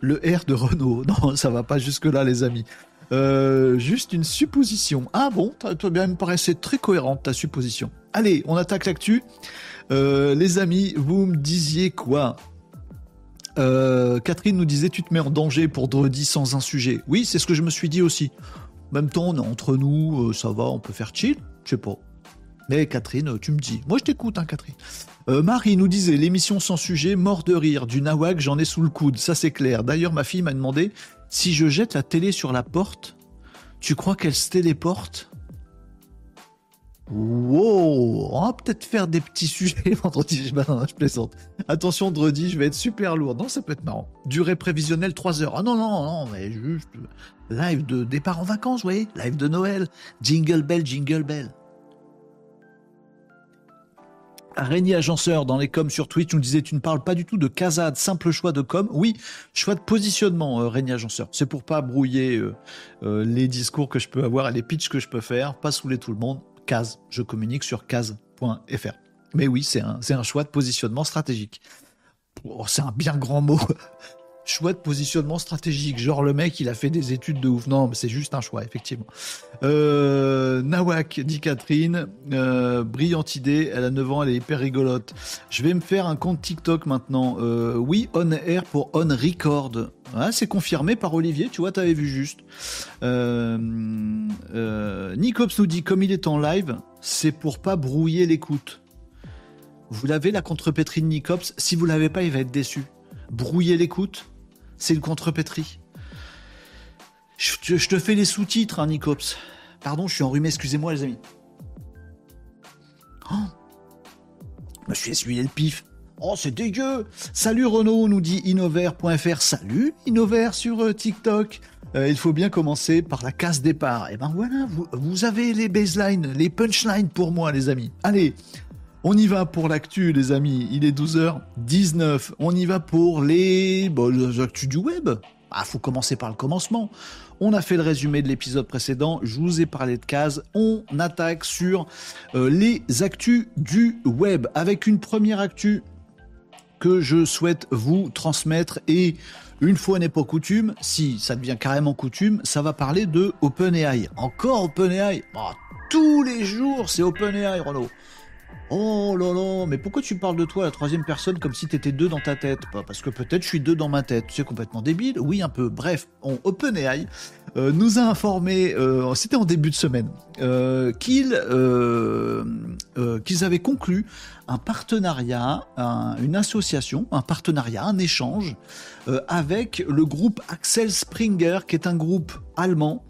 Le R de Renault, [laughs] non, ça va pas jusque-là, les amis. Euh, juste une supposition. Ah bon, toi bien me paraissait très cohérente ta supposition. Allez, on attaque l'actu. Euh, les amis, vous me disiez quoi? Euh, Catherine nous disait tu te mets en danger pour Dredi sans un sujet. Oui, c'est ce que je me suis dit aussi. Même temps, on est entre nous, euh, ça va, on peut faire chill. Je sais pas. Mais Catherine, tu me dis. Moi, je t'écoute, hein, Catherine. Euh, Marie nous disait l'émission sans sujet, mort de rire. Du nawak, j'en ai sous le coude. Ça, c'est clair. D'ailleurs, ma fille m'a demandé si je jette la télé sur la porte, tu crois qu'elle se téléporte? Wow, on va peut-être faire des petits sujets [laughs] vendredi. je plaisante. Attention, vendredi, je vais être super lourd. Non, ça peut être marrant. Durée prévisionnelle 3 heures. Ah non, non, non, mais juste live de départ en vacances, vous voyez Live de Noël. Jingle bell, jingle bell. Régnier Agenceur dans les coms sur Twitch nous disait tu ne parles pas du tout de casade, simple choix de com. Oui, choix de positionnement, euh, Régnier Agenceur. C'est pour pas brouiller euh, euh, les discours que je peux avoir et les pitchs que je peux faire, pas saouler tout le monde. Case, je communique sur case.fr. Mais oui, c'est un, choix de positionnement stratégique. Oh, c'est un bien grand mot. Choix de positionnement stratégique. Genre le mec, il a fait des études de ouf. Non, mais c'est juste un choix, effectivement. Euh, Nawak, dit Catherine. Euh, brillante idée. Elle a 9 ans, elle est hyper rigolote. Je vais me faire un compte TikTok maintenant. Euh, oui, on air pour on record. c'est confirmé par Olivier, tu vois, t'avais vu juste. Nicops nous dit, comme il est en live, c'est pour pas brouiller l'écoute. Vous l'avez la contrepétrie de Nicops? Si vous l'avez pas, il va être déçu. Brouiller l'écoute, c'est une contrepétrie. Je, je, te fais les sous-titres, hein, Nicops. Pardon, je suis enrhumé, excusez-moi, les amis. Oh je me suis essuyé le pif. Oh, c'est dégueu Salut Renaud, nous dit innover.fr. Salut Innover sur euh, TikTok. Euh, il faut bien commencer par la case départ. Et eh ben voilà, vous, vous avez les baselines, les punchlines pour moi, les amis. Allez, on y va pour l'actu, les amis. Il est 12h19. On y va pour les, bon, les actus du web. Ah, faut commencer par le commencement. On a fait le résumé de l'épisode précédent. Je vous ai parlé de cases. On attaque sur euh, les actus du web avec une première actu que je souhaite vous transmettre et une fois n'est pas coutume, si ça devient carrément coutume, ça va parler de OpenAI. Encore OpenAI? Oh, tous les jours, c'est OpenAI, Renaud. Oh là là, mais pourquoi tu parles de toi à la troisième personne comme si t'étais deux dans ta tête? Parce que peut-être je suis deux dans ma tête. C'est complètement débile Oui, un peu. Bref, on OpenAI euh, nous a informé, euh, c'était en début de semaine, qu'ils euh, qu'ils avaient conclu un partenariat, une association, un partenariat, un échange avec le groupe Axel Springer, qui est un groupe allemand,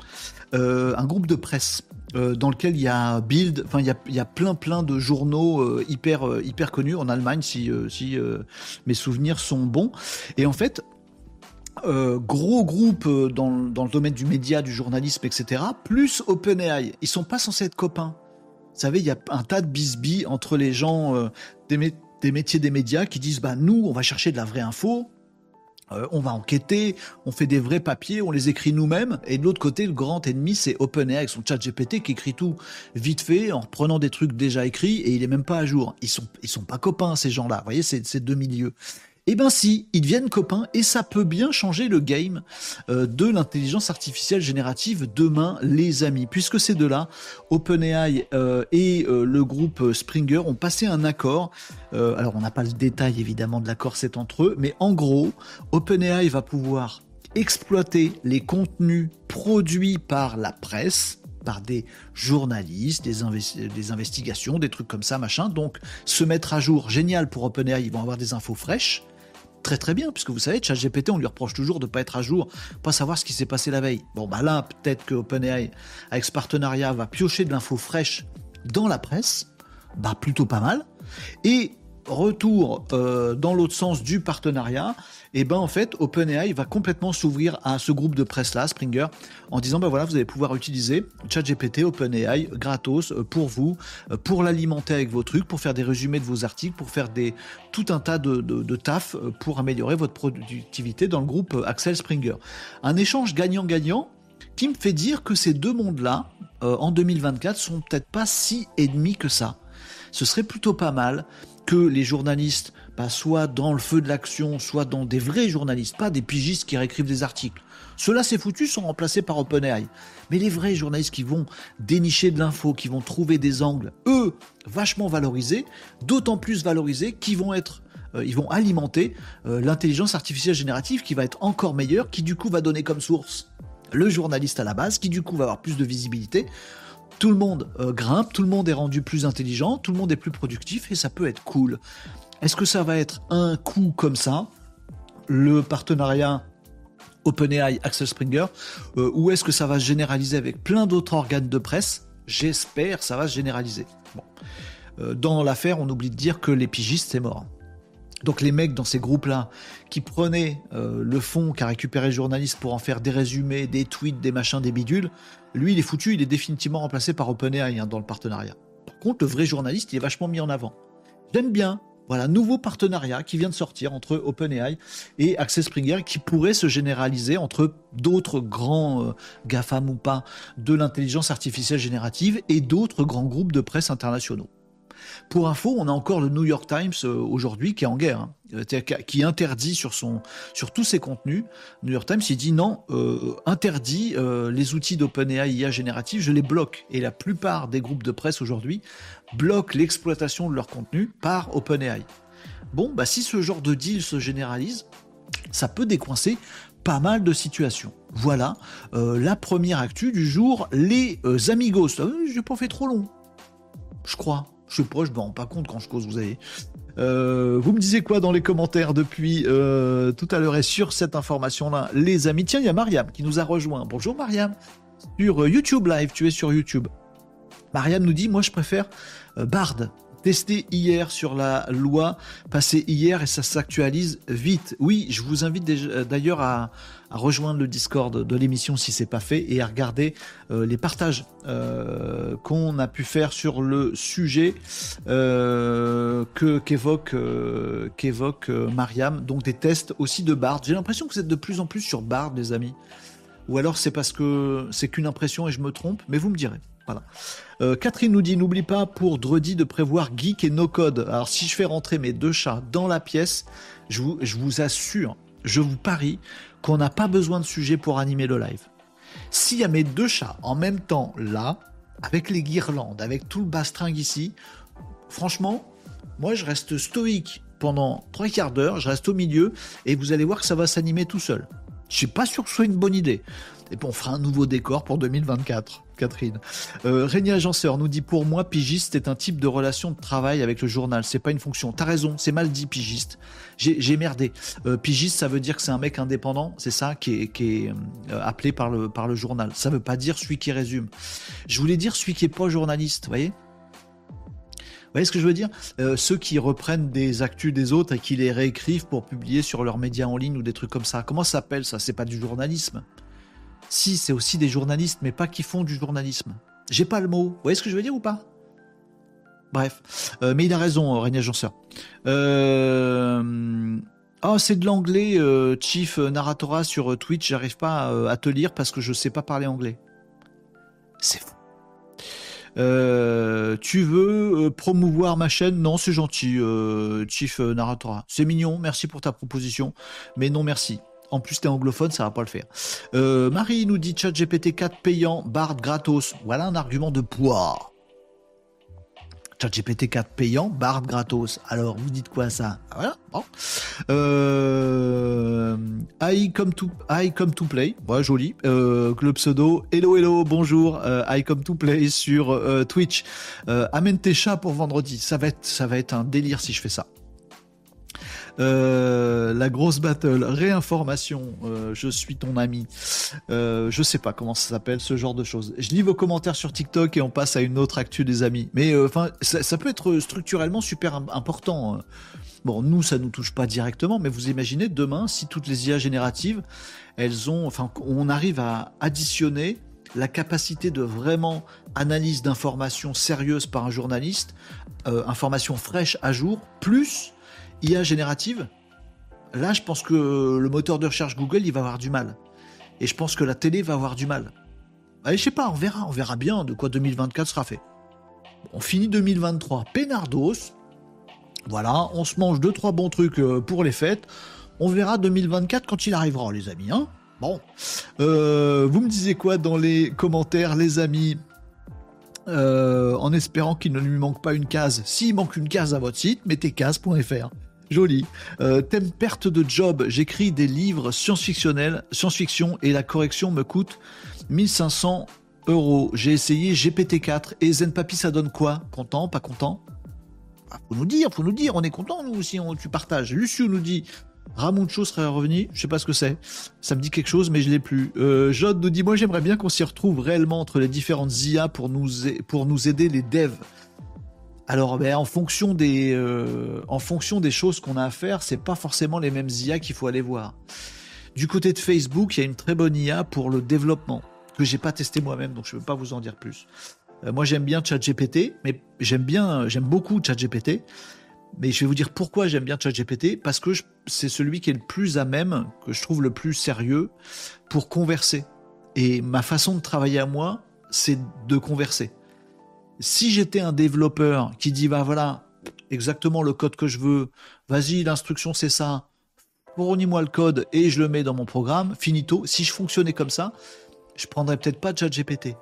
un groupe de presse. Euh, dans lequel il y a Bild, enfin il y a, plein plein de journaux euh, hyper euh, hyper connus en Allemagne si si mes souvenirs sont bons. Et en fait, gros groupe dans, le domaine du média, du journalisme, etc. Plus OpenAI, ils sont pas censés être copains. Vous savez, il y a un tas de bisbis entre les gens des, des métiers des médias qui disent bah nous on va chercher de la vraie info, euh, on va enquêter, on fait des vrais papiers, on les écrit nous-mêmes. Et de l'autre côté, le grand ennemi, c'est OpenAI avec son chat GPT qui écrit tout vite fait en reprenant des trucs déjà écrits et il est même pas à jour. Ils sont, ils sont pas copains, ces gens-là. Vous voyez, c'est ces deux milieux. Eh ben si, ils deviennent copains et ça peut bien changer le game euh, de l'intelligence artificielle générative demain, les amis, puisque ces deux-là, OpenAI euh, et euh, le groupe Springer, ont passé un accord. alors on n'a pas le détail évidemment de l'accord, c'est entre eux, mais en gros, OpenAI va pouvoir exploiter les contenus produits par la presse, par des journalistes, des, des, investigations, des trucs comme ça, machin. Donc, se mettre à jour, génial pour OpenAI, ils vont avoir des infos fraîches très très bien, puisque vous savez, ChatGPT, on lui reproche toujours de ne pas être à jour, pas savoir ce qui s'est passé la veille. Bon, bah là, peut-être que OpenAI, avec ce partenariat, va piocher de l'info fraîche dans la presse, bah plutôt pas mal. Et retour euh, dans l'autre sens du partenariat, et ben en fait OpenAI va complètement s'ouvrir à ce groupe de presse là, Springer, en disant ben voilà vous allez pouvoir utiliser ChatGPT, OpenAI gratos euh, pour vous, euh, pour l'alimenter avec vos trucs, pour faire des résumés de vos articles, pour faire des tout un tas de, de, taf pour améliorer votre productivité dans le groupe Axel Springer. Un échange gagnant-gagnant qui me fait dire que ces deux mondes-là, en 2024, sont peut-être pas si ennemis que ça. Ce serait plutôt pas mal que les journalistes bah, soient dans le feu de l'action, soit dans des vrais journalistes, pas des pigistes qui réécrivent des articles. Ceux-là, c'est foutu, sont remplacés par OpenAI. Mais les vrais journalistes qui vont dénicher de l'info, qui vont trouver des angles, eux, vachement valorisés, d'autant plus valorisés qu'ils vont être euh, ils vont alimenter euh, l'intelligence artificielle générative qui va être encore meilleure, qui du coup va donner comme source le journaliste à la base, qui du coup va avoir plus de visibilité. Tout le monde euh, grimpe, tout le monde est rendu plus intelligent, tout le monde est plus productif et ça peut être cool. Est-ce que ça va être un coup comme ça, le partenariat OpenAI Axel Springer, euh, ou est-ce que ça va se généraliser avec plein d'autres organes de presse? J'espère ça va se généraliser. Euh, dans l'affaire, on oublie de dire que les pigistes, c'est mort. Donc les mecs dans ces groupes-là qui prenaient le fond qu'a récupéré le journaliste pour en faire des résumés, des tweets, des machins, des bidules, lui il est foutu, il est définitivement remplacé par OpenAI hein, dans le partenariat. Par contre, le vrai journaliste, il est vachement mis en avant. J'aime bien. Voilà, nouveau partenariat qui vient de sortir entre OpenAI et Access Springer qui pourrait se généraliser entre d'autres grands euh, GAFAM ou pas de l'intelligence artificielle générative et d'autres grands groupes de presse internationaux. Pour info, on a encore le New York Times euh, aujourd'hui qui est en guerre, hein. euh, qui interdit sur, son, sur tous ses contenus. New York Times, il dit non, euh, interdit les outils d'OpenAI IA générative, je les bloque. Et la plupart des groupes de presse aujourd'hui bloquent l'exploitation de leur contenu par OpenAI. Bon, bah si ce genre de deal se généralise, ça peut décoincer pas mal de situations. Voilà la première actu du jour, les amigos. Je n'ai pas fait trop long, je crois. Je sais pas, je me rends pas compte quand je cause, vous avez. Euh, vous me disiez quoi dans les commentaires depuis euh, tout à l'heure et sur cette information-là, les amis? Tiens, il y a Mariam qui nous a rejoint. Bonjour Mariam. Sur euh, YouTube Live, tu es sur YouTube. Mariam nous dit, moi je préfère Bard testé hier sur la loi, passé hier et ça s'actualise vite. Oui, je vous invite d'ailleurs à, rejoindre le Discord de l'émission si c'est pas fait et à regarder euh, les partages euh, qu'on a pu faire sur le sujet que qu'évoque Mariam. Donc des tests aussi de Bard. J'ai l'impression que vous êtes de plus en plus sur Bard, les amis. Ou alors c'est parce que c'est qu'une impression et je me trompe, mais vous me direz. Euh, Catherine nous dit n'oublie pas pour Dredi de prévoir geek et no code. Alors si je fais rentrer mes deux chats dans la pièce, je vous, je vous assure, je vous parie qu'on n'a pas besoin de sujet pour animer le live. S'il y a mes deux chats en même temps là, avec les guirlandes, avec tout le bastringue ici, franchement, moi je reste stoïque pendant trois quarts d'heure, je reste au milieu et vous allez voir que ça va s'animer tout seul. Je suis pas sûr que ce soit une bonne idée. Et puis on fera un nouveau décor pour 2024. Catherine. Euh, Agenceur nous dit pour moi, pigiste est un type de relation de travail avec le journal. C'est pas une fonction. T'as raison, c'est mal dit pigiste. J'ai merdé. Euh, pigiste, ça veut dire que c'est un mec indépendant. C'est ça qui est, qui est euh, appelé par le, par le journal. Ça veut pas dire celui qui résume. Je voulais dire celui qui est pas journaliste. Vous voyez? Vous voyez ce que je veux dire? Euh, Ceux qui reprennent des actus des autres et qui les réécrivent pour publier sur leurs médias en ligne ou des trucs comme ça. Comment ça s'appelle ça? C'est pas du journalisme. Si, c'est aussi des journalistes, mais pas qui font du journalisme. J'ai pas le mot. Vous voyez ce que je veux dire ou pas? Bref. Euh, mais il a raison, Régnier Agenceur. Euh... Oh, c'est de l'anglais, euh, Chief Narratora sur Twitch. J'arrive pas euh, à te lire parce que je sais pas parler anglais. C'est fou. tu veux promouvoir ma chaîne? Non, c'est gentil, Chief Narratora. C'est mignon, merci pour ta proposition, mais non merci. En plus, t'es anglophone, ça va pas le faire. Euh, Marie nous dit chat GPT 4 payant, Bard gratos. Voilà un argument de poids. Chat GPT 4 payant, Bard gratos. Alors, vous dites quoi ça? Ah, Voilà, bon. Euh, I come to I come to play, ouais, joli. Euh, le pseudo, hello hello, bonjour. Euh, I come to play sur Twitch. Amène tes chats pour vendredi. Ça va ça va être un délire si je fais ça. Euh, la grosse battle, réinformation, euh, je suis ton ami. Euh, je sais pas comment ça s'appelle, ce genre de choses. Je lis vos commentaires sur TikTok et on passe à une autre actu des amis. Mais enfin, ça, peut être structurellement super important. Hein. Bon, nous, ça nous touche pas directement, mais vous imaginez demain, si toutes les IA génératives, elles ont, enfin, on arrive à additionner la capacité de vraiment analyse d'informations sérieuses par un journaliste, euh, informations fraîches à jour, plus Générative, là, je pense que le moteur de recherche Google, il va avoir du mal. Et je pense que la télé va avoir du mal. Allez, je sais pas, on verra, on verra bien de quoi 2024 sera fait. On finit 2023, Pénardos. Voilà, on se mange deux trois bons trucs euh, pour les fêtes. On verra 2024 quand il arrivera, les amis. Hein bon, euh, vous me disiez quoi dans les commentaires, les amis? Euh, en espérant qu'il ne lui manque pas une case. S'il manque une case à votre site, mettez case.fr. Joli. Euh, thème perte de job. J'écris des livres science-fictionnels, science-fiction et la correction me coûte 1500 euros. J'ai essayé GPT-4 et ZenPapi, ça donne quoi? Content, pas content? Ah, Faut nous dire, faut nous dire. On est content, nous, aussi, on, tu partages. Luciu nous dit Ramuncho serait revenu, je sais pas ce que c'est. Ça me dit quelque chose, mais je l'ai plus. Euh, Jod nous dit Moi, j'aimerais bien qu'on s'y retrouve réellement entre les différentes IA pour nous, pour nous aider les devs. Alors, ben, en, fonction des, euh, en fonction des choses qu'on a à faire, c'est pas forcément les mêmes IA qu'il faut aller voir. Du côté de Facebook, il y a une très bonne IA pour le développement, que j'ai pas testé moi-même, donc je ne peux pas vous en dire plus. Euh, moi, j'aime bien ChatGPT, mais j'aime bien, j'aime beaucoup ChatGPT. Mais je vais vous dire pourquoi j'aime bien ChatGPT, parce que c'est celui qui est le plus à même, que je trouve le plus sérieux pour converser. Et ma façon de travailler à moi, c'est de converser. Si j'étais un développeur qui dit, bah voilà, exactement le code que je veux, vas-y, l'instruction c'est ça, fournis-moi le code et je le mets dans mon programme, finito. Si je fonctionnais comme ça, je prendrais peut-être pas ChatGPT.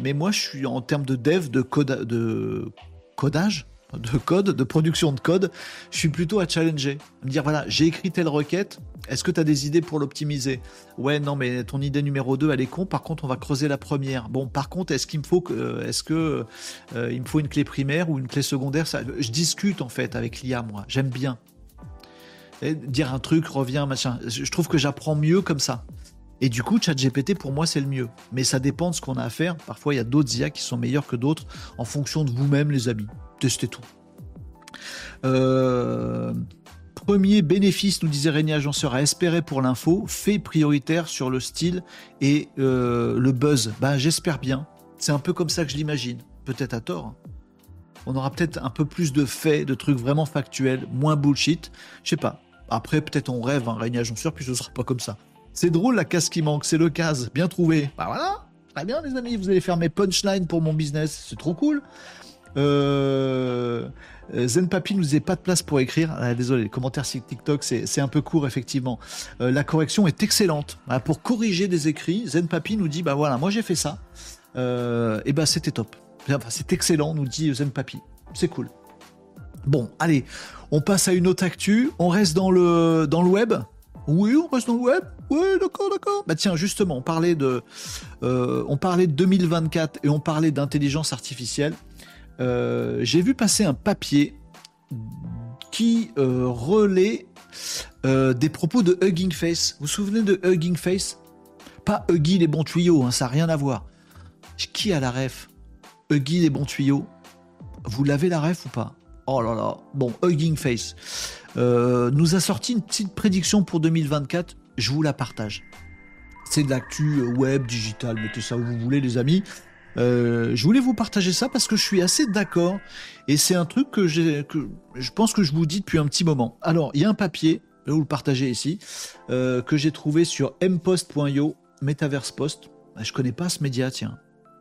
Mais moi, je suis en termes de dev, de, de codage, de code, de production de code, je suis plutôt à challenger. me dire, voilà, j'ai écrit telle requête, est-ce que tu as des idées pour l'optimiser? Ouais, non, mais ton idée numéro 2, elle est con, par contre, on va creuser la première. Bon, par contre, est-ce qu'il me faut, que, que euh, il me faut une clé primaire ou une clé secondaire? Ça, Je discute, en fait, avec l'IA, moi. J'aime bien. dire un truc, revient, machin. Je trouve que j'apprends mieux comme ça. Et du coup, ChatGPT, pour moi, c'est le mieux. Mais ça dépend de ce qu'on a à faire. Parfois, il y a d'autres IA qui sont meilleurs que d'autres en fonction de vous-même, les amis. Testez tout. Euh, premier bénéfice, nous disait Régnier Agenceur, à espérer pour l'info, fait prioritaire sur le style et euh, le buzz. Ben, j'espère bien. C'est un peu comme ça que je l'imagine. Peut-être à tort. On aura peut-être un peu plus de faits, de trucs vraiment factuels, moins bullshit. Je sais pas. Après, peut-être on rêve, un hein, Régnier puis ce sera pas comme ça. C'est drôle la case qui manque, c'est le case. Bien trouvé. Bah voilà, très bien les amis, vous allez faire mes punchlines pour mon business, c'est trop cool. Euh... Zen Papi nous disait pas de place pour écrire. Ah, désolé, les commentaires sur TikTok, c'est un peu court, effectivement. Euh, la correction est excellente. pour corriger des écrits, Zen Papi nous dit, bah voilà, moi j'ai fait ça. Euh, et bah c'était top. C'est excellent, nous dit Zen Papi. C'est cool. Bon, allez, on passe à une autre actu. On reste dans le, dans le web? Oui, on reste dans le web. Oui, d'accord, d'accord. Bah tiens, justement, on parlait de, euh, on parlait de 2024 et on parlait d'intelligence artificielle. Euh, j'ai vu passer un papier qui euh, relaie des propos de Hugging Face. Vous vous souvenez de Hugging Face? Pas Huggy les bons tuyaux, hein, ça n'a rien à voir. Qui a la ref? Huggy les bons tuyaux. Vous l'avez la ref ou pas? Oh là là. Bon, Hugging Face. Euh, nous a sorti une petite prédiction pour 2024. Je vous la partage. C'est de l'actu web, digital, mettez ça où vous voulez, les amis. Euh, je voulais vous partager ça parce que je suis assez d'accord et c'est un truc que, je pense que je vous dis depuis un petit moment. Alors, il y a un papier, je vais vous le partager ici, euh, que j'ai trouvé sur mpost.io, Metaverse Post. Ah, je connais pas ce média, tiens.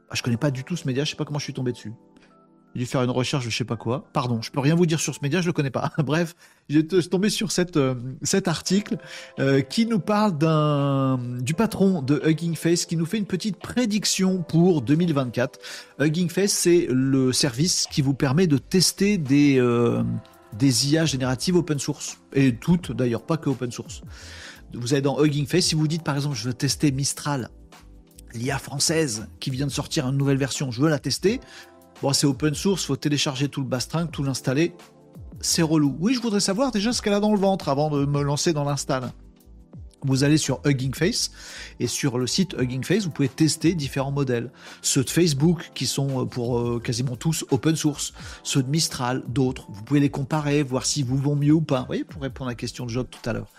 Ah, je connais pas du tout ce média, je sais pas comment je suis tombé dessus. J'ai dû faire une recherche, je sais pas quoi. Pardon, je peux rien vous dire sur ce média, je le connais pas. [laughs] Bref, j'ai tombé sur euh, cet article euh, qui nous parle du patron de Hugging Face qui nous fait une petite prédiction pour 2024. Hugging Face, c'est le service qui vous permet de tester des euh, des IA génératives open source et toutes d'ailleurs, pas que open source. Vous allez dans Hugging Face, si vous dites par exemple je veux tester Mistral, l'IA française qui vient de sortir une nouvelle version, je veux la tester. Bon, c'est open source, faut télécharger tout le bastring, tout l'installer. C'est relou. Oui, je voudrais savoir déjà ce qu'elle a dans le ventre avant de me lancer dans l'install. Vous allez sur Hugging Face et sur le site Hugging Face, vous pouvez tester différents modèles. Ceux de Facebook qui sont euh, pour euh, quasiment tous open source, ceux de Mistral, d'autres. Vous pouvez les comparer, voir s'ils vous vont mieux ou pas. Vous voyez, pour répondre à la question de Jod tout à l'heure.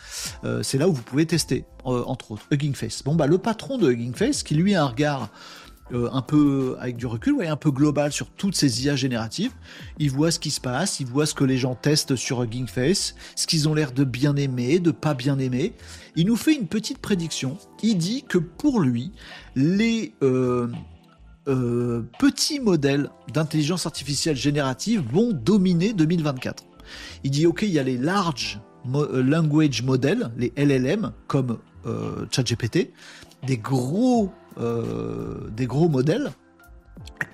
Euh, c'est là où vous pouvez tester, entre autres, Hugging Face. Bon, bah, le patron de Hugging Face, qui lui a un regard euh, un peu avec du recul, ouais, un peu global sur toutes ces IA génératives. Il voit ce qui se passe, il voit ce que les gens testent sur Hugging Face, ce qu'ils ont l'air de bien aimer, de pas bien aimer. Il nous fait une petite prédiction. Il dit que pour lui, les euh, euh, petits modèles d'intelligence artificielle générative vont dominer 2024. Il dit ok, il y a les large language models, les LLM comme ChatGPT, des gros euh, des gros modèles,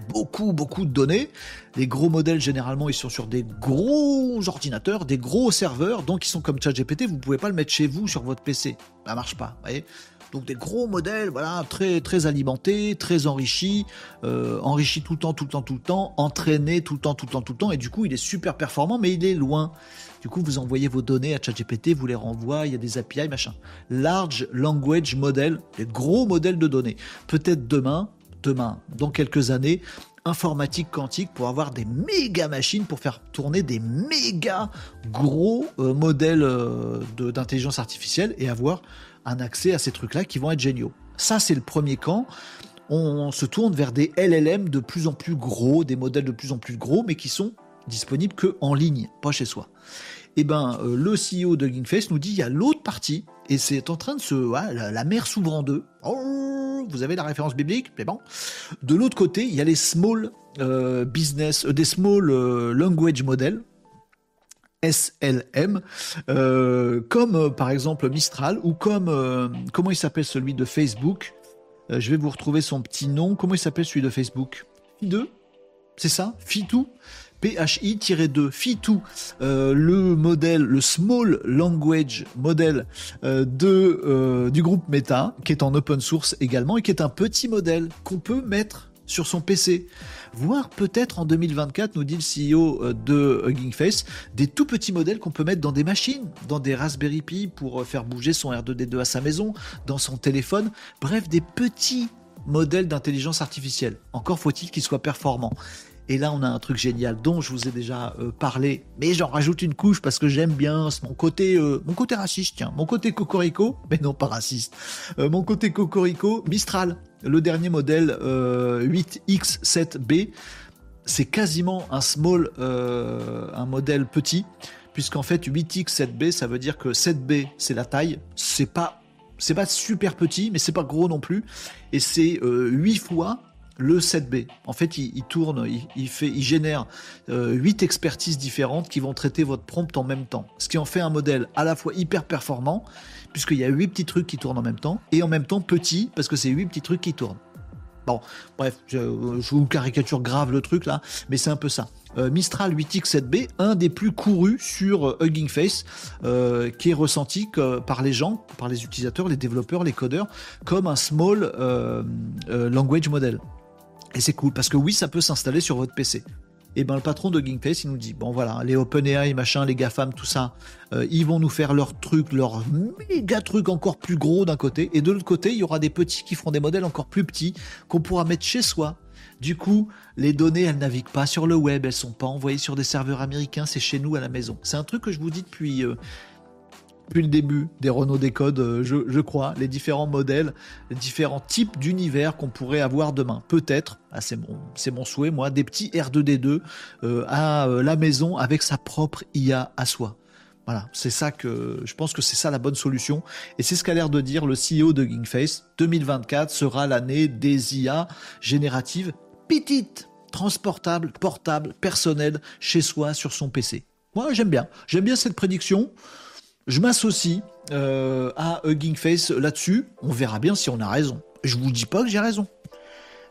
beaucoup, beaucoup de données. Les gros modèles, généralement, ils sont sur des gros ordinateurs, des gros serveurs, donc ils sont comme ChatGPT, vous ne pouvez pas le mettre chez vous sur votre PC. Ça marche pas, Donc des gros modèles, voilà, très très alimentés, très enrichis, euh, enrichis tout le temps, tout le temps, tout le temps, entraînés tout le temps, tout le temps, tout le temps. Et du coup, il est super performant, mais il est loin. Du coup, vous envoyez vos données à ChatGPT, vous les renvoie, il y a des API, machin. Large Language Model, des gros modèles de données. Peut-être demain, demain, dans quelques années, informatique quantique pour avoir des méga machines pour faire tourner des méga gros euh, modèles euh, d'intelligence artificielle et avoir un accès à ces trucs-là qui vont être géniaux. Ça, c'est le premier camp. On, se tourne vers des LLM de plus en plus gros, des modèles de plus en plus gros, mais qui sont disponibles que en ligne, pas chez soi. Eh ben, euh, le CEO de Gingface nous dit il y a l'autre partie et c'est en train de se la, mer s'ouvre en deux. Oh, vous avez la référence biblique, mais bon. De l'autre côté, il y a les small euh, business, euh, des small language models. SLM, comme par exemple Mistral ou comme comment il s'appelle celui de Facebook? je vais vous retrouver son petit nom. Comment il s'appelle celui de Facebook? Fi2 C'est ça? Fi2 PHI-2, FI2, euh, le modèle, le Small Language Model euh, de, euh, du groupe Meta, qui est en open source également, et qui est un petit modèle qu'on peut mettre sur son PC. Voire peut-être en 2024, nous dit le CEO de Hugging Face, des tout petits modèles qu'on peut mettre dans des machines, dans des Raspberry Pi pour faire bouger son R2D2 à sa maison, dans son téléphone, bref, des petits modèles d'intelligence artificielle. Encore faut-il qu'ils soient performants. Et là, on a un truc génial dont je vous ai déjà euh, parlé, mais j'en rajoute une couche parce que j'aime bien mon côté, euh, mon côté raciste, tiens, mon côté cocorico, [laughs] mais non pas raciste, euh, mon côté cocorico, Mistral, le dernier modèle 8X7B, c'est quasiment un small, un modèle petit, puisqu'en fait 8X7B, ça veut dire que 7B, c'est la taille, c'est pas, c'est pas super petit, mais c'est pas gros non plus, et c'est 8 fois le 7B. En fait, il, tourne, il, fait, il génère euh, 8 expertises différentes qui vont traiter votre prompt en même temps. Ce qui en fait un modèle à la fois hyper performant, puisqu'il y a 8 petits trucs qui tournent en même temps, et en même temps petit, parce que c'est 8 petits trucs qui tournent. Bon, bref, je, vous caricature grave le truc là, mais c'est un peu ça. Euh, Mistral 8X7B, un des plus courus sur euh, Hugging Face, qui est ressenti par les gens, par les utilisateurs, les développeurs, les codeurs, comme un small language model. Et c'est cool parce que oui, ça peut s'installer sur votre PC. Et ben le patron de Gingface, il nous dit bon voilà, les OpenAI, machin, les GAFAM, tout ça, euh, ils vont nous faire leur truc, leur méga truc encore plus gros d'un côté, et de l'autre côté, il y aura des petits qui feront des modèles encore plus petits qu'on pourra mettre chez soi. Du coup, les données, elles naviguent pas sur le web, elles sont pas envoyées sur des serveurs américains, c'est chez nous à la maison. C'est un truc que je vous dis depuis euh, depuis le début des Renault Décode, euh, je, crois, les différents modèles, les différents types d'univers qu'on pourrait avoir demain. Peut-être, ah, c'est mon, souhait, moi, des petits R2D2 euh, à euh, la maison avec sa propre IA à soi. Voilà, c'est ça que je pense que c'est ça la bonne solution. Et c'est ce qu'a l'air de dire le CEO de Gingface. 2024 sera l'année des IA génératives petites, transportables, portables, personnelles, chez soi, sur son PC. Moi, j'aime bien. J'aime bien cette prédiction. Je m'associe euh, à Hugging Face là-dessus. On verra bien si on a raison. Je vous dis pas que j'ai raison.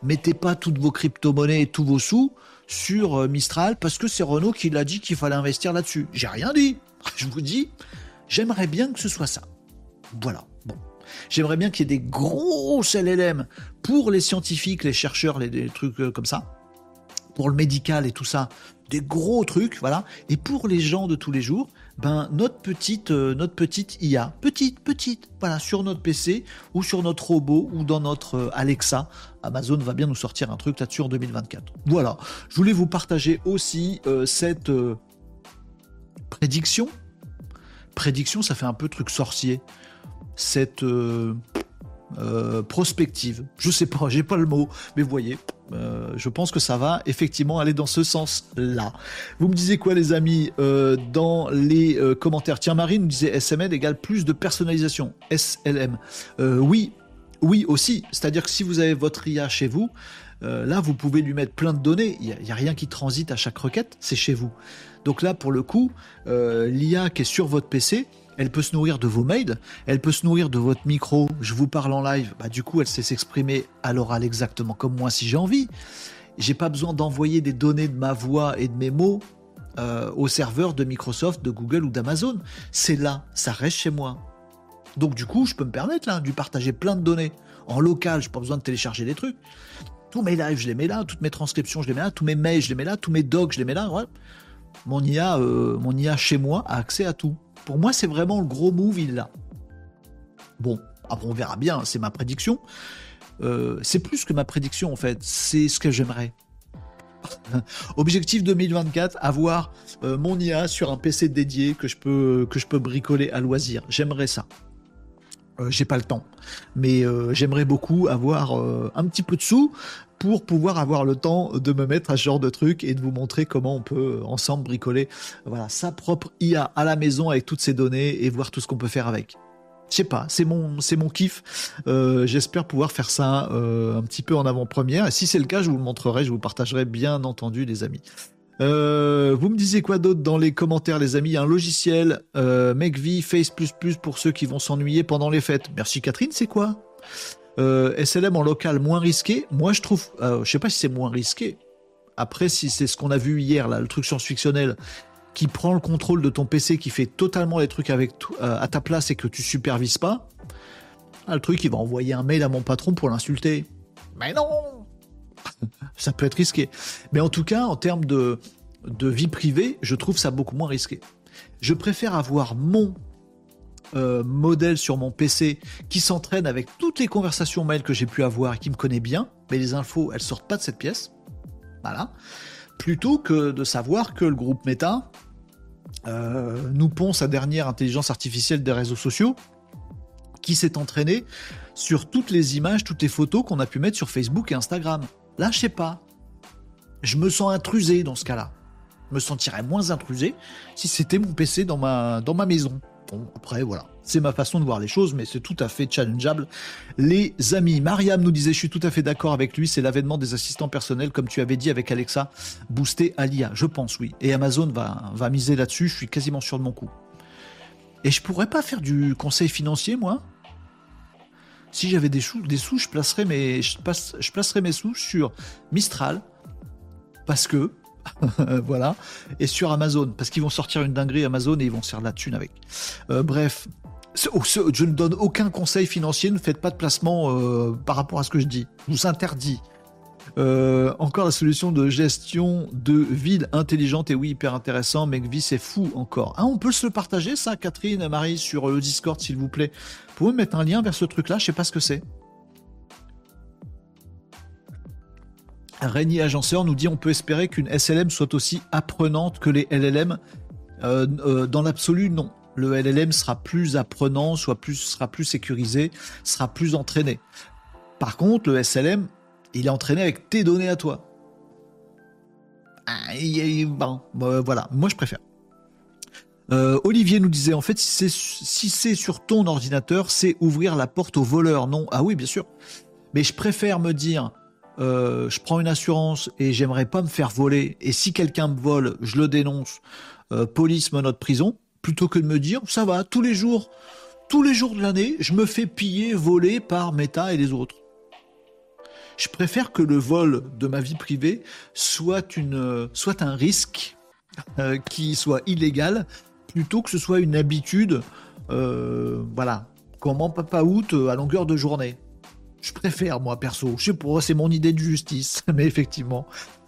Mettez pas toutes vos crypto-monnaies et tous vos sous sur euh, Mistral parce que c'est Renault qui l'a dit qu'il fallait investir là-dessus. J'ai rien dit. [laughs] Je vous dis, j'aimerais bien que ce soit ça. Voilà. Bon. J'aimerais bien qu'il y ait des grosses LLM pour les scientifiques, les chercheurs, les, trucs euh, comme ça. Pour le médical et tout ça. Des gros trucs, voilà. Et pour les gens de tous les jours, ben notre petite euh, notre petite IA, petite petite, voilà, sur notre PC ou sur notre robot ou dans notre euh, Alexa. Amazon va bien nous sortir un truc là-dessus en 2024. Voilà, je voulais vous partager aussi euh, cette prédiction. Prédiction, ça fait un peu truc sorcier. Cette prospective. Je sais pas, j'ai pas le mot, mais vous voyez, euh, je pense que ça va effectivement aller dans ce sens-là. Vous me disiez quoi, les amis, euh, dans les euh, commentaires? Tiens, Marie nous disait SML égale plus de personnalisation. SLM. oui, oui aussi. C'est-à-dire que si vous avez votre IA chez vous, là, vous pouvez lui mettre plein de données. Il n'y a, a, rien qui transite à chaque requête, c'est chez vous. Donc là, pour le coup, l'IA qui est sur votre PC, elle peut se nourrir de vos mails, elle peut se nourrir de votre micro, je vous parle en live, bah du coup elle sait s'exprimer à l'oral exactement comme moi si j'ai envie. J'ai pas besoin d'envoyer des données de ma voix et de mes mots euh, au serveur de Microsoft, de Google ou d'Amazon. C'est là, ça reste chez moi. Donc du coup, je peux me permettre là, de partager plein de données en local. Je n'ai pas besoin de télécharger des trucs. Tous mes lives, je les mets là. Toutes mes transcriptions, je les mets là. Tous mes mails, je les mets là. Tous mes docs, je les mets là. Mon euh, mon IA chez moi a accès à tout. Pour moi, c'est vraiment le gros move, il là. Bon, après on verra bien. C'est ma prédiction. Euh, c'est plus que ma prédiction en fait. C'est ce que j'aimerais. [laughs] Objectif 2024, avoir euh, mon IA sur un PC dédié que je peux, bricoler à loisir. J'aimerais ça. Euh, j'ai pas le temps, mais j'aimerais beaucoup avoir un petit peu de sous pour pouvoir avoir le temps de me mettre à ce genre de truc et de vous montrer comment on peut ensemble bricoler voilà sa propre IA à la maison avec toutes ces données et voir tout ce qu'on peut faire avec. Je sais pas, c'est mon, c'est mon kiff. Euh, j'espère pouvoir faire ça euh, un petit peu en avant-première. Et si c'est le cas, je vous le montrerai, je vous partagerai bien entendu, les amis. Euh, vous me disiez quoi d'autre dans les commentaires, les amis? Un logiciel euh, MakeV Face++ pour ceux qui vont s'ennuyer pendant les fêtes. Merci Catherine, c'est quoi? SLM en local moins risqué. Moi, je trouve, je sais pas si c'est moins risqué. Après, si c'est ce qu'on a vu hier, là, le truc science-fictionnel, qui prend le contrôle de ton PC, qui fait totalement les trucs avec euh, à ta place et que tu supervises pas, ah, le truc, il va envoyer un mail à mon patron pour l'insulter. Mais non [laughs] Ça peut être risqué. Mais en tout cas, en termes de, de vie privée, je trouve ça beaucoup moins risqué. Je préfère avoir mon euh, modèle sur mon PC qui s'entraîne avec toutes les conversations mail que j'ai pu avoir et qui me connaît bien, mais les infos, elles sortent pas de cette pièce. Voilà. Plutôt que de savoir que le groupe Meta euh, nous pond sa dernière intelligence artificielle des réseaux sociaux, qui s'est entraînée sur toutes les images, toutes les photos qu'on a pu mettre sur Facebook et Instagram. Là, je sais pas. Je me sens intrusé dans ce cas-là. Je me sentirais moins intrusé si c'était mon PC dans ma, dans ma maison. Après, voilà. C'est ma façon de voir les choses, mais c'est tout à fait challengeable. Les amis, Mariam nous disait, je suis tout à fait d'accord avec lui, c'est l'avènement des assistants personnels, comme tu avais dit avec Alexa, boosté à. Je pense, oui. Et Amazon va, va miser là-dessus, je suis quasiment sûr de mon coup. Et je pourrais pas faire du conseil financier, moi? Si j'avais des sous, je, je placerais mes sous sur Mistral, parce que [laughs] voilà, et sur Amazon, parce qu'ils vont sortir une dinguerie Amazon et ils vont se faire de la thune avec. Euh, bref, je ne donne aucun conseil financier, ne faites pas de placement euh, par rapport à ce que je dis. Je vous interdis. Euh, encore la solution de gestion de ville intelligente et oui hyper intéressant vie c'est fou encore ah, on peut se le partager ça Catherine Marie sur le Discord s'il vous plaît vous pouvez mettre un lien vers ce truc là je sais pas ce que c'est Régnier Agenceur nous dit on peut espérer qu'une SLM soit aussi apprenante que les LLM. Euh, dans l'absolu, non le LLM sera plus apprenant, sera plus sécurisé, sera plus entraîné. Par contre, le SLM, il est entraîné avec tes données à toi. Bah, voilà, moi je préfère. Euh, Olivier nous disait en fait si c'est sur ton ordinateur, c'est ouvrir la porte au voleur. Non, ah oui, bien sûr. Mais je préfère me dire, euh, je prends une assurance et j'aimerais pas me faire voler. Et si quelqu'un me vole, je le dénonce. Euh, police, menotte, prison plutôt que de me dire ça va tous les jours, tous les jours de l'année, je me fais piller, voler par Meta et les autres. Je préfère que le vol de ma vie privée soit une soit un risque euh, qui soit illégal plutôt que ce soit une habitude euh, voilà comment papa out euh, à longueur de journée. Je préfère moi perso. Je sais pas, c'est mon idée de justice, [laughs] mais effectivement,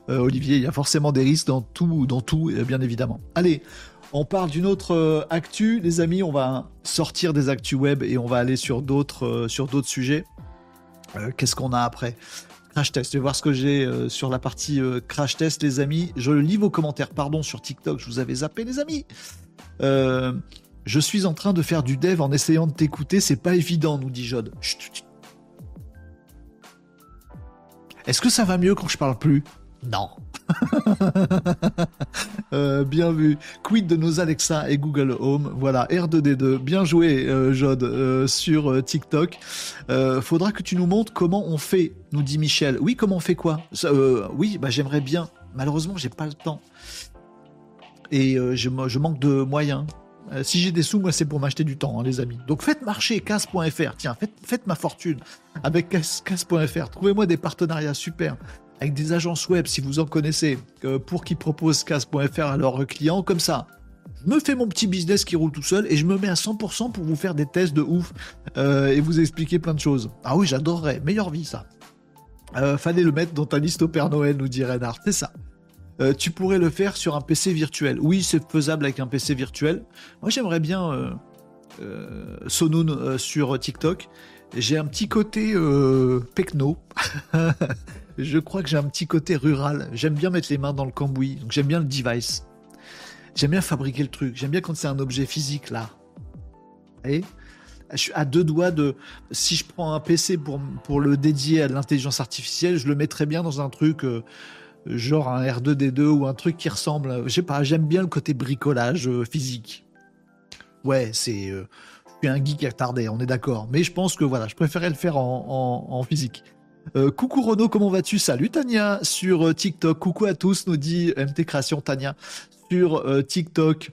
Olivier, il y a forcément des risques dans tout, dans tout, bien évidemment. Allez, on parle d'une autre euh, actu, les amis. On va sortir des actus web et on va aller sur d'autres euh, sur d'autres sujets. Euh, qu'est-ce qu'on a après? Crash test. Je vais voir ce que j'ai sur la partie crash test, les amis. Je lis vos commentaires. Pardon sur TikTok, je vous avais zappé, les amis. je suis en train de faire du dev en essayant de t'écouter. C'est pas évident, nous dit Jod. Est-ce que ça va mieux quand je parle plus Non. [laughs] Euh, bien vu. Quid de nos Alexa et Google Home. Voilà, R2D2. Bien joué, euh, Jod, euh, sur TikTok. faudra que tu nous montres comment on fait, nous dit Michel. Oui, comment on fait quoi? Oui, bah j'aimerais bien. Malheureusement, j'ai pas le temps. Et je, je, manque de moyens. Si j'ai des sous, moi, c'est pour m'acheter du temps, hein, les amis. Donc faites marcher casse.fr. Tiens, faites, ma fortune avec casse.fr. Trouvez-moi des partenariats super avec des agences web, si vous en connaissez, pour qu'ils proposent casse.fr à leurs clients, comme ça. Je me fais mon petit business qui roule tout seul et je me mets à 100% pour vous faire des tests de ouf euh, et vous expliquer plein de choses. Ah oui, j'adorerais. Meilleure vie, ça. Euh, fallait le mettre dans ta liste au Père Noël, nous dit Renard. C'est ça. Euh, tu pourrais le faire sur un PC virtuel. Oui, c'est faisable avec un PC virtuel. Moi, j'aimerais bien euh, euh, Sonoun sur TikTok. J'ai un petit côté pecno. [laughs] je crois que j'ai un petit côté rural. J'aime bien mettre les mains dans le cambouis. Donc j'aime bien le device. J'aime bien fabriquer le truc. J'aime bien quand c'est un objet physique là. Et je suis à deux doigts de. Si je prends un PC pour, pour le dédier à l'intelligence artificielle, je le mettrais bien dans un truc genre un R2D2 ou un truc qui ressemble. Je sais pas, j'aime bien le côté bricolage euh, physique. Ouais, c'est. Euh, je suis un geek attardé, on est d'accord. Mais je pense que voilà, je préférais le faire en, physique. Euh, coucou Renaud, comment vas-tu? Salut Tania sur TikTok. Coucou à tous, nous dit MT Création Tania sur TikTok.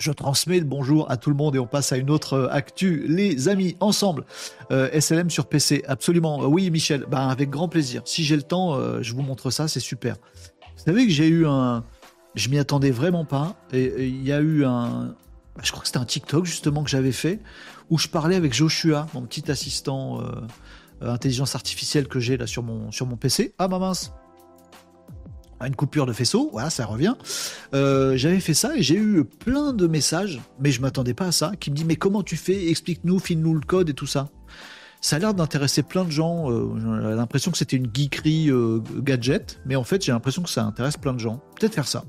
Je transmets le bonjour à tout le monde et on passe à une autre euh, actu. Les amis, ensemble, euh, SLM sur PC, absolument. Euh, oui, Michel, ben, avec grand plaisir. Si j'ai le temps, je vous montre ça, c'est super. Vous savez que j'ai eu un... Je m'y attendais vraiment pas. Et il y a eu un... Je crois que c'était un TikTok justement que j'avais fait, où je parlais avec Joshua, mon petit assistant intelligence artificielle que j'ai là sur mon, sur mon PC. Ah ma mince une coupure de faisceau, voilà, ça revient. Euh, j'avais fait ça et j'ai eu plein de messages, mais je m'attendais pas à ça, qui me dit mais comment tu fais, explique-nous, file-nous le code et tout ça. Ça a l'air d'intéresser plein de gens. Euh, j'ai l'impression que c'était une geekerie euh, gadget, mais en fait j'ai l'impression que ça intéresse plein de gens. Peut-être faire ça.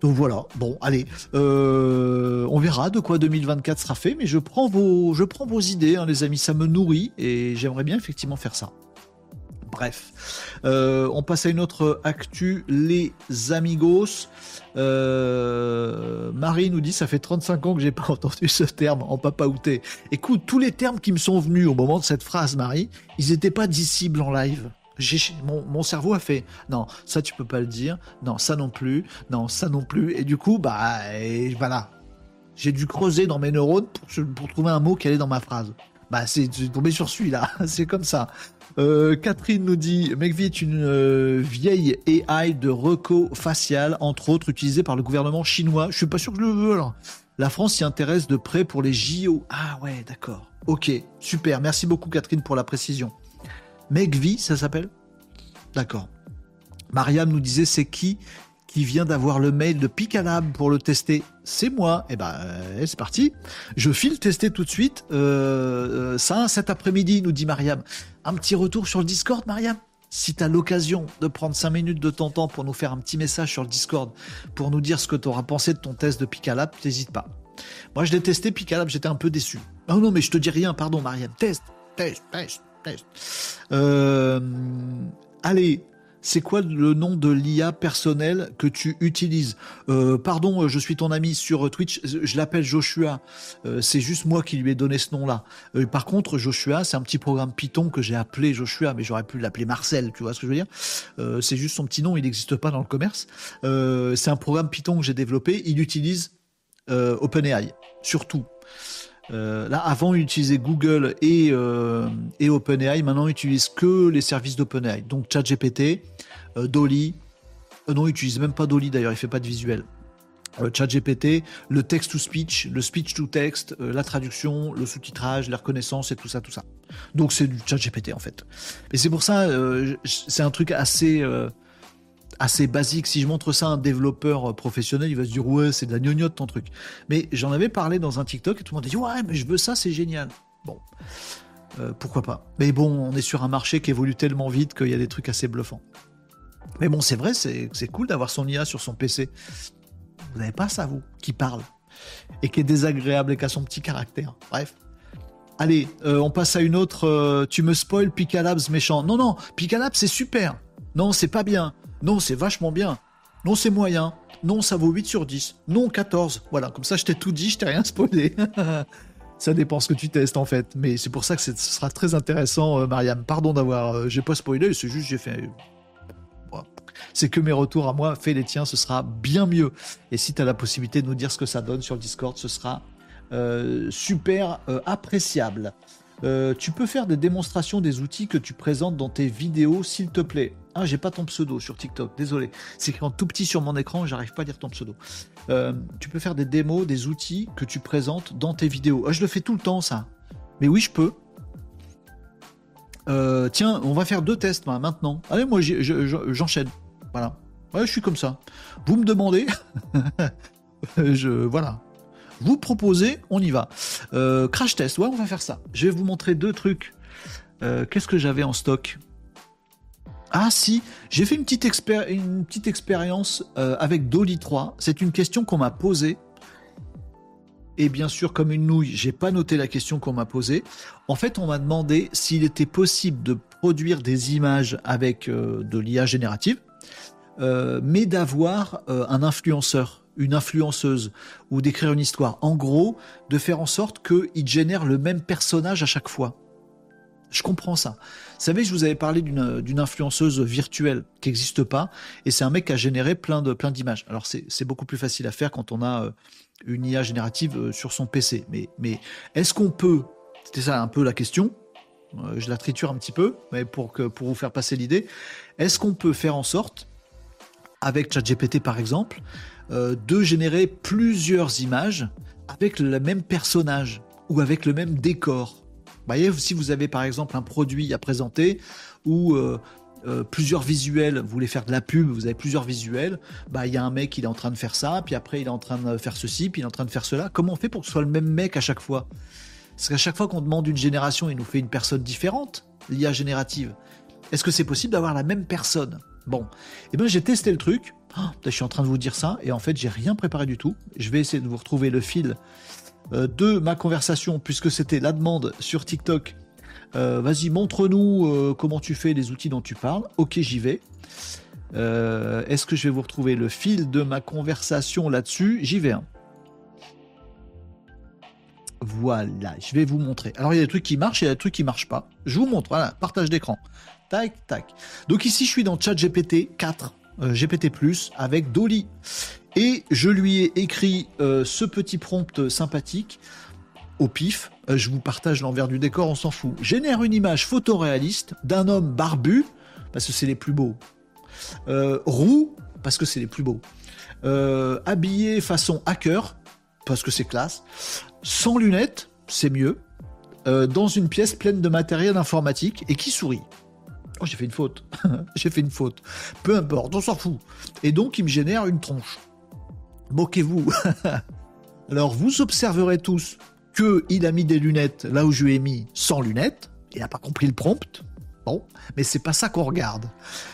Donc voilà, bon, allez, on verra de quoi 2024 sera fait, mais je prends vos, idées, hein, les amis, ça me nourrit et j'aimerais bien effectivement faire ça. Bref, euh, on passe à une autre actu, les amigos. Euh, Marie nous dit ça fait 35 ans que j'ai pas [laughs] entendu ce terme en papaouté. Écoute, tous les termes qui me sont venus au moment de cette phrase, Marie, ils n'étaient pas dissibles en live. Mon, mon, cerveau a fait non, ça tu peux pas le dire, non, ça non plus, non, ça non plus. Et du coup, bah voilà, j'ai dû creuser dans mes neurones pour, pour, trouver un mot qui allait dans ma phrase. Bah c'est tombé sur celui-là, [laughs] c'est comme ça. Euh, Catherine nous dit McVie est une euh, vieille AI de reco facial, entre autres utilisée par le gouvernement chinois. Je suis pas sûr que je le veux. La France s'y intéresse de près pour les JO. Ah ouais, d'accord. Ok, super. Merci beaucoup Catherine pour la précision. McVie, ça s'appelle? D'accord. Mariam nous disait c'est qui qui vient d'avoir le mail de Picalab pour le tester. C'est moi. Eh ben, euh, c'est parti. Je file tester tout de suite. Euh, euh, ça, cet après-midi, nous dit Mariam. Un petit retour sur le Discord, Mariam si tu as l'occasion de prendre 5 minutes de ton temps pour nous faire un petit message sur le Discord, pour nous dire ce que tu auras pensé de ton test de Picalab, n'hésite pas. Moi, je l'ai testé, Picalab, j'étais un peu déçu. Oh non, mais je te dis rien, pardon, Mariam. Test, test, test, test. allez, c'est quoi le nom de l'IA personnel que tu utilises euh, Pardon, je suis ton ami sur Twitch, je l'appelle Joshua. Euh, c'est juste moi qui lui ai donné ce nom-là. Euh, par contre, Joshua, c'est un petit programme Python que j'ai appelé Joshua, mais j'aurais pu l'appeler Marcel, tu vois ce que je veux dire C'est juste son petit nom, il n'existe pas dans le commerce. c'est un programme Python que j'ai développé, il utilise OpenAI, surtout. Là, avant, il utilisait Google et, et OpenAI. Maintenant, il utilise que les services d'OpenAI. Donc, ChatGPT, euh, Dolly. Euh, non, il n'utilise même pas Dolly d'ailleurs, il fait pas de visuel. Euh, ChatGPT, le text-to-speech, le speech-to-text, la traduction, le sous-titrage, la reconnaissance et tout ça, tout ça. Donc c'est du ChatGPT en fait. Et c'est pour ça, c'est un truc assez, assez basique. Si je montre ça à un développeur professionnel, il va se dire ouais, c'est de la gnognotte ton truc. Mais j'en avais parlé dans un TikTok et tout le monde a dit ouais, mais je veux ça, c'est génial. Bon, pourquoi pas. Mais bon, on est sur un marché qui évolue tellement vite qu'il y a des trucs assez bluffants. Mais bon, c'est vrai, c'est cool d'avoir son IA sur son PC. Vous n'avez pas ça, vous, qui parle et qui est désagréable et qui a son petit caractère. Bref. Allez, euh, on passe à une autre. Euh, tu me spoil Picalabs méchant. Non, non, Picalabs c'est super. Non, c'est pas bien. Non, c'est vachement bien. Non, c'est moyen. Non, ça vaut 8 sur 10. Non, 14. Voilà, comme ça, je t'ai tout dit, je t'ai rien spoilé. [laughs] ça dépend ce que tu testes en fait. Mais c'est pour ça que ce sera très intéressant, euh, Mariam. Pardon d'avoir. j'ai pas spoilé, c'est juste j'ai fait c'est que mes retours à moi, fais les tiens, ce sera bien mieux. Et si tu as la possibilité de nous dire ce que ça donne sur le Discord, ce sera euh, super euh, appréciable. Euh, tu peux faire des démonstrations des outils que tu présentes dans tes vidéos, s'il te plaît. Ah, j'ai pas ton pseudo sur TikTok, désolé. C'est écrit en tout petit sur mon écran, j'arrive pas à lire ton pseudo. Euh, tu peux faire des démos, des outils que tu présentes dans tes vidéos. Ah, je le fais tout le temps, ça. Mais oui, je peux. Euh, tiens, on va faire deux tests maintenant. Allez, moi, j'enchaîne. Voilà. Ouais, je suis comme ça. Vous me demandez. [laughs] je, voilà. Vous proposez, on y va. Euh, crash test, ouais, on va faire ça. Je vais vous montrer deux trucs. Qu'est-ce que j'avais en stock? Ah si, j'ai fait une petite, expérience euh, avec Dolly 3. C'est une question qu'on m'a posée. Et bien sûr, comme une nouille, j'ai pas noté la question qu'on m'a posée. En fait, on m'a demandé s'il était possible de produire des images avec de l'IA générative, mais d'avoir un influenceur une influenceuse ou d'écrire une histoire. En gros, de faire en sorte qu'il génère le même personnage à chaque fois. Je comprends ça. Vous savez, je vous avais parlé d'une influenceuse virtuelle qui n'existe pas, et c'est un mec qui a généré plein de plein d'images. Alors c'est beaucoup plus facile à faire quand on a euh, une IA générative euh, sur son PC. Mais, est-ce qu'on peut, c'était ça un peu la question, euh, je la triture un petit peu, mais pour, pour vous faire passer l'idée, est-ce qu'on peut faire en sorte, avec ChatGPT par exemple, de générer plusieurs images avec le même personnage ou avec le même décor? Voyez, si vous avez par exemple un produit à présenter ou euh, euh, plusieurs visuels, vous voulez faire de la pub, vous avez plusieurs visuels, bah il y a un mec il est en train de faire ça, puis après il est en train de faire ceci, puis il est en train de faire cela. Comment on fait pour que ce soit le même mec à chaque fois? Parce qu'à chaque fois qu'on demande une génération, il nous fait une personne différente, l'IA générative. Est-ce que c'est possible d'avoir la même personne? Bon, eh ben j'ai testé le truc. Oh, je suis en train de vous dire ça et en fait j'ai rien préparé du tout. Je vais essayer de vous retrouver le fil de ma conversation puisque c'était la demande sur TikTok. Euh, vas-y, montre-nous euh, comment tu fais les outils dont tu parles. Ok, j'y vais. Est-ce que je vais vous retrouver le fil de ma conversation là-dessus? J'y vais. Hein. Voilà, je vais vous montrer. Alors il y a des trucs qui marchent il y a des trucs qui marchent pas. Je vous montre, voilà, partage d'écran. Tac, tac. Donc ici, je suis dans ChatGPT 4, euh, GPT+, avec Dolly. Et je lui ai écrit euh, ce petit prompt sympathique au pif. Euh, je vous partage l'envers du décor, on s'en fout. Génère une image photoréaliste d'un homme barbu, parce que c'est les plus beaux. roux, parce que c'est les plus beaux. habillé façon hacker, parce que c'est classe. Sans lunettes, c'est mieux. dans une pièce pleine de matériel informatique et qui sourit. Oh, j'ai fait une faute. [laughs] j'ai fait une faute. Peu importe, on s'en fout. Et donc, il me génère une tronche. Moquez-vous. [laughs] Alors, vous observerez tous qu'il a mis des lunettes là où je lui ai mis sans lunettes. Il n'a pas compris le prompt. Bon, mais c'est pas ça qu'on regarde.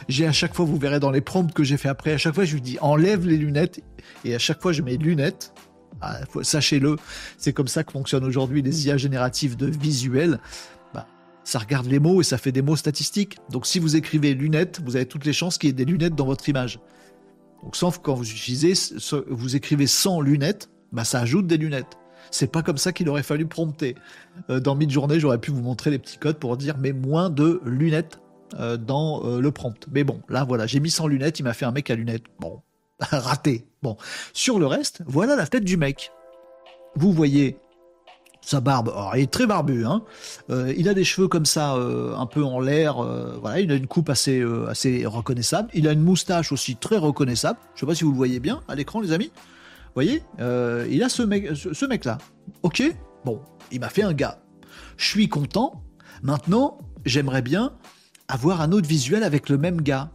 J'ai à chaque fois, vous verrez dans les prompts que j'ai fait après, à chaque fois je lui dis enlève les lunettes et à chaque fois je mets lunettes. Ah, sachez-le, c'est comme ça que fonctionnent aujourd'hui les IA génératives de visuels ça regarde les mots et ça fait des mots statistiques. Donc si vous écrivez lunettes, vous avez toutes les chances qu'il y ait des lunettes dans votre image. Donc quand vous utilisez, vous écrivez sans lunettes, bah ça ajoute des lunettes. C'est pas comme ça qu'il aurait fallu prompter. Euh, dans mid-journée, j'aurais pu vous montrer les petits codes pour dire mais moins de lunettes euh, dans euh, le prompt. Mais bon, là voilà, j'ai mis sans lunettes, il m'a fait un mec à lunettes. Bon, [laughs] raté. Bon, sur le reste, voilà la tête du mec. Vous voyez sa barbe, il est très barbu, hein. Euh, il a des cheveux comme ça, euh, un peu en l'air, euh, voilà, il a une coupe assez, assez reconnaissable. Il a une moustache aussi très reconnaissable. Je sais pas si vous le voyez bien à l'écran, les amis. Voyez, il a ce mec, ce mec-là. Ok, bon, il m'a fait un gars. Je suis content. Maintenant, j'aimerais bien avoir un autre visuel avec le même gars.